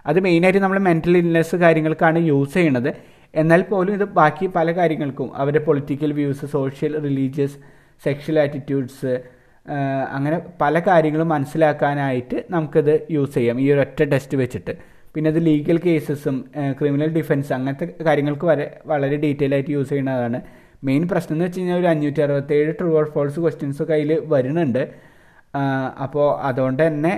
S1: അത് മെയിനായിട്ട് നമ്മൾ മെന്റൽ ഇൽനെസ് കാര്യങ്ങൾക്കാണ് യൂസ് ചെയ്യണത്. എന്നാൽ പോലും ഇത് ബാക്കി പല കാര്യങ്ങൾക്കും അവരുടെ political views social religious sexual attitudes അങ്ങനെ പല കാര്യങ്ങളും മനസ്സിലാക്കാനായിട്ട് നമുക്കത് യൂസ് ചെയ്യാം. ഈ ഒരു ഒറ്റ ടെസ്റ്റ് വെച്ചിട്ട്. പിന്നെ അത് ലീഗൽ കേസസും ക്രിമിനൽ ഡിഫൻസ് അങ്ങനത്തെ കാര്യങ്ങൾക്ക് വരെ വളരെ ഡീറ്റെയിൽ ആയിട്ട് യൂസ് ചെയ്യുന്നതാണ്. മെയിൻ പ്രശ്നം എന്ന് വെച്ച് കഴിഞ്ഞാൽ ഒരു അഞ്ഞൂറ്റി അറുപത്തേഴ് ട്രൂ ഓർ ഫോൾസ് ക്വസ്റ്റ്യൻസ് കയ്യിൽ വരുന്നുണ്ട്. അപ്പോൾ അതുകൊണ്ട് തന്നെ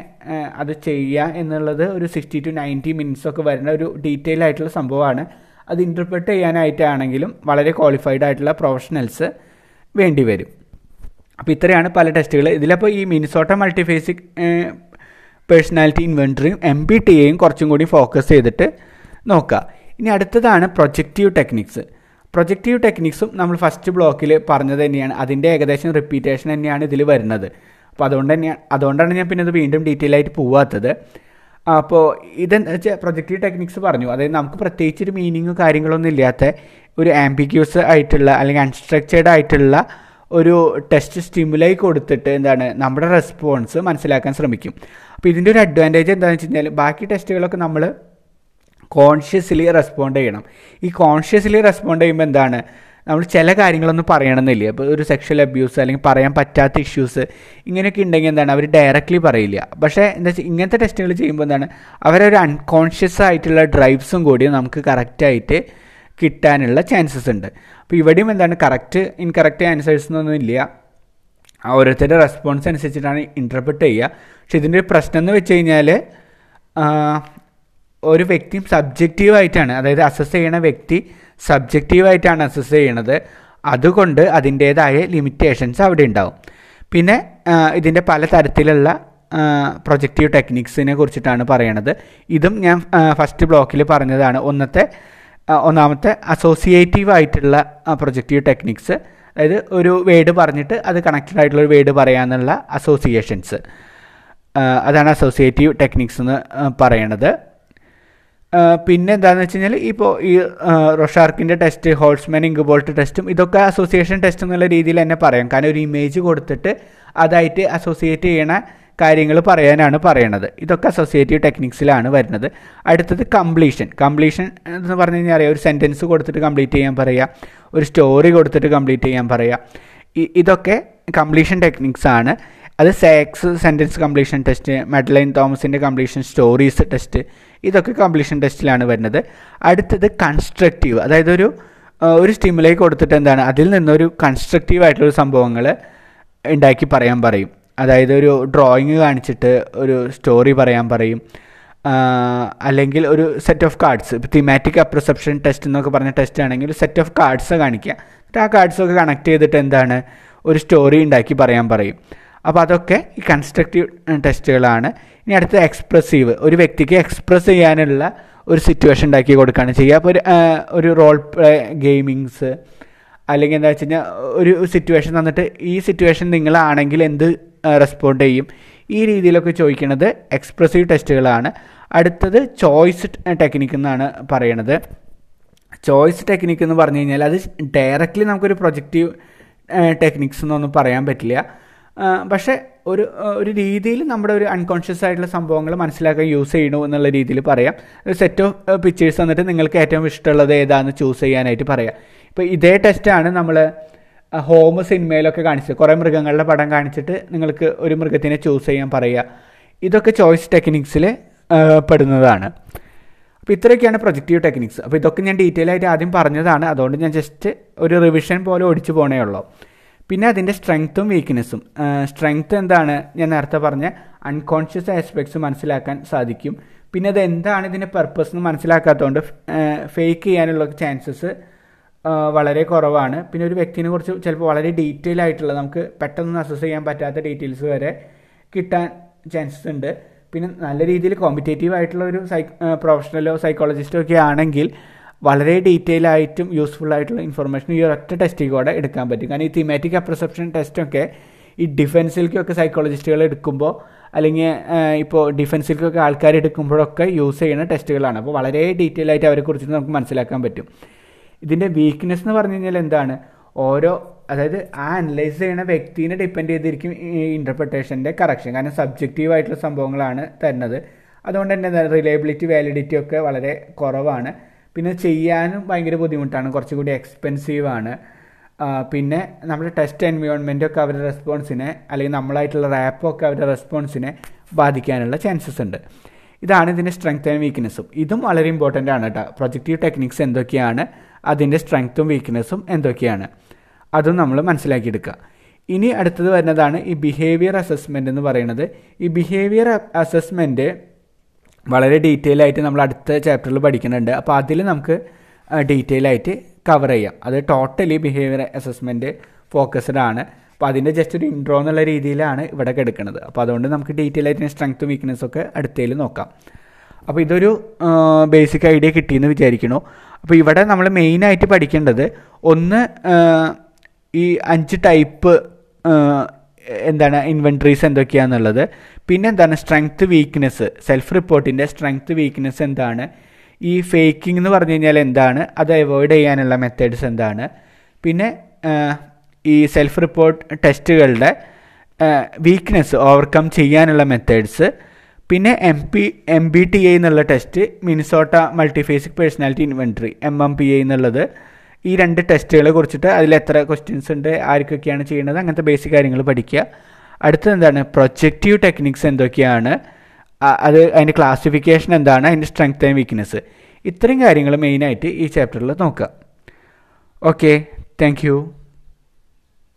S1: അത് ചെയ്യുക എന്നുള്ളത് ഒരു സിക്സ്റ്റി ടു നയന്റി മിനിറ്റ്സ് ഒക്കെ വരുന്ന ഒരു ഡീറ്റെയിൽ ആയിട്ടുള്ള സംഭവമാണ്. അത് ഇന്റർപ്രറ്റ് ചെയ്യാനായിട്ടാണെങ്കിലും വളരെ ക്വാളിഫൈഡ് ആയിട്ടുള്ള പ്രൊഫഷണൽസ് വേണ്ടി വരും. അപ്പോൾ ഇത്രയാണ് പല ടെസ്റ്റുകൾ ഇതിലപ്പോൾ ഈ മിനിസോട്ട മൾട്ടിഫേസിക് പേഴ്സണാലിറ്റി ഇൻവെന്ററിയും എം ബി ടി എയും കുറച്ചും കൂടി ഫോക്കസ് ചെയ്തിട്ട് നോക്കുക ഇനി അടുത്തതാണ് പ്രൊജക്റ്റീവ് ടെക്നിക്സ് പ്രൊജക്റ്റീവ് ടെക്നിക്സും നമ്മൾ ഫസ്റ്റ് ബ്ലോക്കിൽ പറഞ്ഞത് തന്നെയാണ്. അതിന്റെ ഏകദേശം റിപ്പീറ്റേഷൻ തന്നെയാണ് ഇതിൽ വരുന്നത്. അപ്പോൾ അതുകൊണ്ട് തന്നെ അതുകൊണ്ടാണ് ഞാൻ പിന്നെ ഇത് വീണ്ടും ഡീറ്റെയിൽ ആയിട്ട് പോവാത്തത്. അപ്പോൾ ഇതെന്താ വെച്ചാൽ പ്രൊജക്റ്റീവ് ടെക്നിക്സ് പറഞ്ഞു. അതായത് നമുക്ക് പ്രത്യേകിച്ച് ഒരു മീനിങ്ങോ കാര്യങ്ങളൊന്നും ഇല്ലാത്ത ഒരു ആംബിഗ്യൂസ് ആയിട്ടുള്ള അല്ലെങ്കിൽ അൺസ്ട്രക്ചേർഡ് ആയിട്ടുള്ള ഒരു ടെസ്റ്റ് സ്റ്റിമുലൈ കൊടുത്തിട്ട് എന്താണ് നമ്മുടെ റെസ്പോൺസ് മനസ്സിലാക്കാൻ ശ്രമിക്കും. അപ്പോൾ ഇതിന്റെ ഒരു അഡ്വാന്റേജ് എന്താണെന്ന് വെച്ച് കഴിഞ്ഞാൽ ബാക്കി ടെസ്റ്റുകളൊക്കെ നമ്മൾ കോൺഷ്യസ്ലി റെസ്പോണ്ട് ചെയ്യണം. ഈ കോൺഷ്യസ്ലി റെസ്പോണ്ട് ചെയ്യുമ്പോൾ എന്താണ്? നമ്മൾ ചില കാര്യങ്ങളൊന്നും പറയണമെന്നില്ല. അപ്പോൾ ഒരു സെക്ഷൽ അബ്യൂസ് അല്ലെങ്കിൽ പറയാൻ പറ്റാത്ത ഇഷ്യൂസ് ഇങ്ങനെയൊക്കെ ഉണ്ടെങ്കിൽ എന്താണ്? അവർ ഡയറക്റ്റ്ലി പറയില്ല. പക്ഷേ എന്താ വെച്ചാൽ ഇങ്ങനത്തെ ടെസ്റ്റുകൾ ചെയ്യുമ്പോൾ എന്താണ്? അവരൊരു അൺകോൺഷ്യസ് ആയിട്ടുള്ള ഡ്രൈവ്സും കൂടി നമുക്ക് കറക്റ്റായിട്ട് കിട്ടാനുള്ള ചാൻസസ് ഉണ്ട്. അപ്പോൾ ഇവിടെയും എന്താണ്? കറക്റ്റ് ഇൻകറക്റ്റ് ആൻസേഴ്സ് എന്നൊന്നും ഇല്ല. ഓരോരുത്തരുടെ റെസ്പോൺസ് അനുസരിച്ചിട്ടാണ് ഇന്റർപ്രറ്റ് ചെയ്യുക. പക്ഷെ ഇതിന്റെ ഒരു പ്രശ്നം എന്ന് വെച്ച് കഴിഞ്ഞാൽ ഒരു വ്യക്തിയും സബ്ജക്റ്റീവായിട്ടാണ് അതായത് അസസ് ചെയ്യണ വ്യക്തി സബ്ജക്റ്റീവായിട്ടാണ് അസസ് ചെയ്യണത്. അതുകൊണ്ട് അതിന്റേതായ ലിമിറ്റേഷൻസ് അവിടെ ഉണ്ടാവും. പിന്നെ ഇതിന്റെ പല തരത്തിലുള്ള പ്രൊജക്റ്റീവ് ടെക്നിക്സിനെ കുറിച്ചിട്ടാണ് പറയണത്. ഇതും ഞാൻ ഫസ്റ്റ് ബ്ലോക്കിൽ പറഞ്ഞതാണ്. ഒന്നത്തെ ഒന്നാമത്തെ അസോസിയേറ്റീവ് ആയിട്ടുള്ള പ്രൊജക്റ്റീവ് ടെക്നിക്സ് അതായത് ഒരു വേഡ് പറഞ്ഞിട്ട് അത് കണക്റ്റഡ് ആയിട്ടുള്ള ഒരു വേഡ് പറയാമെന്നുള്ള അസോസിയേഷൻസ് അതാണ് അസോസിയേറ്റീവ് ടെക്നിക്സ് എന്ന് പറയണത്. പിന്നെ എന്താണെന്ന് വെച്ച് കഴിഞ്ഞാൽ ഇപ്പോൾ ഈ റൊഷാർക്കിന്റെ ടെസ്റ്റ് ഹോൾസ്മാൻ ഇങ്ക്ബോൾട്ട് ടെസ്റ്റും ഇതൊക്കെ അസോസിയേഷൻ ടെസ്റ്റ് എന്നുള്ള രീതിയിൽ തന്നെ പറയാം. കാരണം ഒരു ഇമേജ് കൊടുത്തിട്ട് അതായിട്ട് അസോസിയേറ്റ് ചെയ്യണ കാര്യങ്ങൾ പറയാനാണ് പറയണത്. ഇതൊക്കെ അസോസിയേറ്റീവ് ടെക്നിക്സിലാണ് വരുന്നത്. അടുത്തത് കംപ്ലീഷൻ കംപ്ലീഷൻ എന്ന് പറഞ്ഞു കഴിഞ്ഞാൽ അറിയാം ഒരു സെന്റൻസ് കൊടുത്തിട്ട് കംപ്ലീറ്റ് ചെയ്യാൻ പറയുക ഒരു സ്റ്റോറി കൊടുത്തിട്ട് കംപ്ലീറ്റ് ചെയ്യാൻ പറയുക ഇതൊക്കെ കംപ്ലീഷൻ ടെക്നിക്സ് ആണ് അത് Sacks sentence completion test Madeline തോമസിന്റെ കംപ്ലീഷൻ സ്റ്റോറീസ് ടെസ്റ്റ് ഇതൊക്കെ കംപ്ലീഷൻ ടെസ്റ്റിലാണ് വരുന്നത്. അടുത്തത് കൺസ്ട്രക്റ്റീവ് അതായത് ഒരു ഒരു സ്റ്റിമുലൈ കൊടുത്തിട്ട് എന്താണ് അതിൽ നിന്നൊരു കൺസ്ട്രക്റ്റീവ് ആയിട്ടുള്ള സംഭവങ്ങൾ ഉണ്ടാക്കി പറയാൻ പറയും. അതായത് ഒരു ഡ്രോയിങ് കാണിച്ചിട്ട് ഒരു സ്റ്റോറി പറയാൻ പറയും. അല്ലെങ്കിൽ ഒരു സെറ്റ് ഓഫ് കാർഡ്സ് ഇപ്പോൾ തിമാറ്റിക് അപ്രസെപ്ഷൻ ടെസ്റ്റ് എന്നൊക്കെ പറഞ്ഞ ടെസ്റ്റ് ആണെങ്കിൽ ഒരു സെറ്റ് ഓഫ് കാർഡ്സ് കാണിക്കുക. എന്നിട്ട് ആ കാർഡ്സൊക്കെ കണക്ട് ചെയ്തിട്ട് എന്താണ് ഒരു സ്റ്റോറി ഉണ്ടാക്കി പറയാൻ പറയും. അപ്പോൾ അതൊക്കെ ഈ കൺസ്ട്രക്റ്റീവ് ടെസ്റ്റുകളാണ് ഇനി അടുത്ത എക്സ്പ്രസീവ് ഒരു വ്യക്തിക്ക് എക്സ്പ്രസ് ചെയ്യാനുള്ള ഒരു സിറ്റുവേഷൻ ഉണ്ടാക്കി കൊടുക്കുകയാണ് ചെയ്യുക. അപ്പോൾ ഒരു ഒരു റോൾ പ്ലേ ഗെയിമിങ്സ് അല്ലെങ്കിൽ എന്താ വെച്ച് കഴിഞ്ഞാൽ ഒരു സിറ്റുവേഷൻ തന്നിട്ട് ഈ സിറ്റുവേഷൻ നിങ്ങളാണെങ്കിൽ എന്ത് റെസ്പോണ്ട് ചെയ്യും? ഈ രീതിയിലൊക്കെ ചോദിക്കുന്നത് എക്സ്പ്രസീവ് ടെസ്റ്റുകളാണ് അടുത്തത് ചോയ്സ് ടെക്നിക്ക് എന്നാണ് പറയണത്. ചോയ്സ് ടെക്നിക്ക് എന്ന് പറഞ്ഞു കഴിഞ്ഞാൽ അത് ഡയറക്റ്റ്ലി നമുക്കൊരു പ്രൊജക്റ്റീവ് ടെക്നിക്സ് എന്നൊന്നും പറയാൻ പറ്റില്ല. പക്ഷേ ഒരു ഒരു രീതിയിൽ നമ്മുടെ ഒരു അൺകോൺഷ്യസ് ആയിട്ടുള്ള സംഭവങ്ങൾ മനസ്സിലാക്കാൻ യൂസ് ചെയ്യണു എന്നുള്ള രീതിയിൽ പറയാം. ഒരു സെറ്റ് ഓഫ് പിക്ചേഴ്സ് തന്നിട്ട് നിങ്ങൾക്ക് ഏറ്റവും ഇഷ്ടമുള്ളത് ഏതാണെന്ന് ചൂസ് ചെയ്യാനായിട്ട് പറയാം. ഇപ്പോൾ ഇതേ ടെസ്റ്റാണ് നമ്മൾ ഹോം സിനിമയിലൊക്കെ കാണിച്ചത്. കുറേ മൃഗങ്ങളുടെ പടം കാണിച്ചിട്ട് നിങ്ങൾക്ക് ഒരു മൃഗത്തിനെ ചൂസ് ചെയ്യാൻ പറയുക ഇതൊക്കെ ചോയ്സ് ടെക്നിക്സിൽ പെടുന്നതാണ്. അപ്പോൾ ഇത്രയൊക്കെയാണ് പ്രൊജക്റ്റീവ് ടെക്നിക്സ് അപ്പോൾ ഇതൊക്കെ ഞാൻ ഡീറ്റെയിൽ ആയിട്ട് ആദ്യം പറഞ്ഞതാണ്. അതുകൊണ്ട് ഞാൻ ജസ്റ്റ് ഒരു റിവിഷൻ പോലെ ഓടിച്ചു പോണേ ഉള്ളൂ. പിന്നെ അതിന്റെ സ്ട്രെങ്ത്തും വീക്ക്നെസ്സും സ്ട്രെങ്ത്ത് എന്താണ്? ഞാൻ നേരത്തെ പറഞ്ഞ അൺകോൺഷ്യസ് ആസ്പെക്ട്സ് മനസ്സിലാക്കാൻ സാധിക്കും. പിന്നെ അത് എന്താണ് ഇതിന്റെ പർപ്പസ് എന്ന് മനസ്സിലാക്കാത്തതുകൊണ്ട് ഫേക്ക് ചെയ്യാനുള്ള ചാൻസസ് വളരെ കുറവാണ്. പിന്നെ ഒരു വ്യക്തിനെ കുറിച്ച് ചിലപ്പോൾ വളരെ ഡീറ്റെയിൽ ആയിട്ടുള്ള നമുക്ക് പെട്ടെന്ന് അസസ് ചെയ്യാൻ പറ്റാത്ത ഡീറ്റെയിൽസ് വരെ കിട്ടാൻ ചാൻസസ് ഉണ്ട്. പിന്നെ നല്ല രീതിയിൽ കോമ്പറ്റേറ്റീവ് ആയിട്ടുള്ള ഒരു സൈ പ്രൊഫഷണലോ സൈക്കോളജിസ്റ്റോ ഒക്കെ ആണെങ്കിൽ വളരെ ഡീറ്റെയിൽ ആയിട്ടും യൂസ്ഫുൾ ആയിട്ടുള്ള ഇൻഫർമേഷൻ ഈ ഒറ്റ ടെസ്റ്റിൽ കൂടെ എടുക്കാൻ പറ്റും. കാരണം ഈ തിമാറ്റിക് അപ്രസെപ്ഷൻ ടെസ്റ്റൊക്കെ ഈ ഡിഫൻസിലേക്കൊക്കെ സൈക്കോളജിസ്റ്റുകൾ എടുക്കുമ്പോൾ അല്ലെങ്കിൽ ഇപ്പോൾ ഡിഫൻസിലേക്കൊക്കെ ആൾക്കാർ എടുക്കുമ്പോഴൊക്കെ യൂസ് ചെയ്യുന്ന ടെസ്റ്റുകളാണ് അപ്പോൾ വളരെ ഡീറ്റെയിൽ ആയിട്ട് അവരെക്കുറിച്ച് നമുക്ക് മനസ്സിലാക്കാൻ പറ്റും. ഇതിന്റെ വീക്ക്നെസ് എന്ന് പറഞ്ഞു കഴിഞ്ഞാൽ എന്താണ്? ഓരോ അതായത് ആ അനലൈസ് ചെയ്യുന്ന വ്യക്തിനെ ഡിപ്പെൻഡ് ചെയ്തിരിക്കും ഈ ഇന്റർപ്രിട്ടേഷന്റെ കറക്ഷൻ കാരണം സബ്ജക്റ്റീവ് ആയിട്ടുള്ള സംഭവങ്ങളാണ് തരുന്നത്. അതുകൊണ്ട് തന്നെ റിലയബിലിറ്റി വാലിഡിറ്റി ഒക്കെ വളരെ കുറവാണ്. പിന്നെ ചെയ്യാനും ഭയങ്കര ബുദ്ധിമുട്ടാണ്. കുറച്ചുകൂടി എക്സ്പെൻസീവ് ആണ്. പിന്നെ നമ്മുടെ ടെസ്റ്റ് എൻവയോൺമെന്റൊക്കെ അവരുടെ റെസ്പോൺസിനെ അല്ലെങ്കിൽ നമ്മളായിട്ടുള്ള റാപ്പൊക്കെ അവരുടെ റെസ്പോൺസിനെ ബാധിക്കാനുള്ള ചാൻസസ് ഉണ്ട്. ഇതാണ് ഇതിന്റെ സ്ട്രെങ്ത് ആൻഡ് വീക്ക്നെസ്സും ഇതും വളരെ ഇമ്പോർട്ടന്റ് ആണ് കേട്ടോ പ്രൊജക്റ്റീവ് ടെക്നിക്സ് എന്തൊക്കെയാണ്? അതിന്റെ സ്ട്രെങ്ത്തും വീക്ക്നെസ്സും എന്തൊക്കെയാണ്? അതും നമ്മൾ മനസ്സിലാക്കിയെടുക്കുക. ഇനി അടുത്തത് വരുന്നതാണ് ഈ ബിഹേവിയർ അസസ്മെന്റ് എന്ന് പറയുന്നത്. ഈ ബിഹേവിയർ അസസ്മെന്റ് വളരെ ഡീറ്റെയിൽ ആയിട്ട് നമ്മൾ അടുത്ത ചാപ്റ്ററിൽ പഠിക്കുന്നുണ്ട്. അപ്പോൾ അതിൽ നമുക്ക് ഡീറ്റെയിൽ ആയിട്ട് കവർ ചെയ്യാം. അത് ടോട്ടലി ബിഹേവിയർ അസസ്മെന്റ് ഫോക്കസ്ഡ് ആണ്. അപ്പോൾ അതിന്റെ ജസ്റ്റ് ഒരു ഇൻട്രോ എന്നുള്ള രീതിയിലാണ് ഇവിടെ കിടക്കുന്നത്. അപ്പോൾ അതുകൊണ്ട് നമുക്ക് ഡീറ്റെയിൽ ആയിട്ട് സ്ട്രെങ്ത്തും വീക്ക്നെസ്സൊക്കെ അടുത്തതിൽ നോക്കാം. അപ്പോൾ ഇതൊരു ബേസിക് ഐഡിയ കിട്ടിയെന്ന് വിചാരിക്കണു അപ്പോൾ ഇവിടെ നമ്മൾ മെയിനായിട്ട് പഠിക്കേണ്ടത് ഒന്ന് ഈ അഞ്ച് ടൈപ്പ് എന്താണ് ഇൻവെൻട്രീസ് എന്തൊക്കെയാണെന്നുള്ളത് പിന്നെ എന്താണ് സ്ട്രെങ്ത് വീക്ക്നെസ് സെൽഫ് റിപ്പോർട്ടിന്റെ സ്ട്രെങ്ത് വീക്ക്നെസ് എന്താണ്. ഈ ഫേക്കിംഗ് എന്ന് പറഞ്ഞു കഴിഞ്ഞാൽ എന്താണ്? അത് അവോയ്ഡ് ചെയ്യാനുള്ള മെത്തേഡ്സ് എന്താണ്. പിന്നെ ഈ സെൽഫ് റിപ്പോർട്ട് ടെസ്റ്റുകളുടെ വീക്ക്നെസ് ഓവർകം ചെയ്യാനുള്ള മെത്തേഡ്സ് പിന്നെ M P M B T എന്നുള്ള test Minnesota multiphasic personality inventory M M P എന്നുള്ളത്. ഈ രണ്ട് ടെസ്റ്റുകളെ കുറിച്ചിട്ട് അതിൽ എത്ര ക്വസ്റ്റ്യൻസ് ഉണ്ട് ആർക്കൊക്കെയാണ് ചെയ്യുന്നത് അങ്ങനത്തെ ബേസിക് കാര്യങ്ങൾ പഠിക്കുക. അടുത്തത് എന്താണ്? പ്രൊജക്റ്റീവ് ടെക്നിക്സ് എന്തൊക്കെയാണ്? അത് അതിന്റെ ക്ലാസിഫിക്കേഷൻ എന്താണ്? അതിന്റെ സ്ട്രെങ്ത് ആൻഡ് വീക്ക്നെസ് ഇത്രയും കാര്യങ്ങൾ മെയിനായിട്ട് ഈ ചാപ്റ്ററിൽ നോക്കുക. Okay thank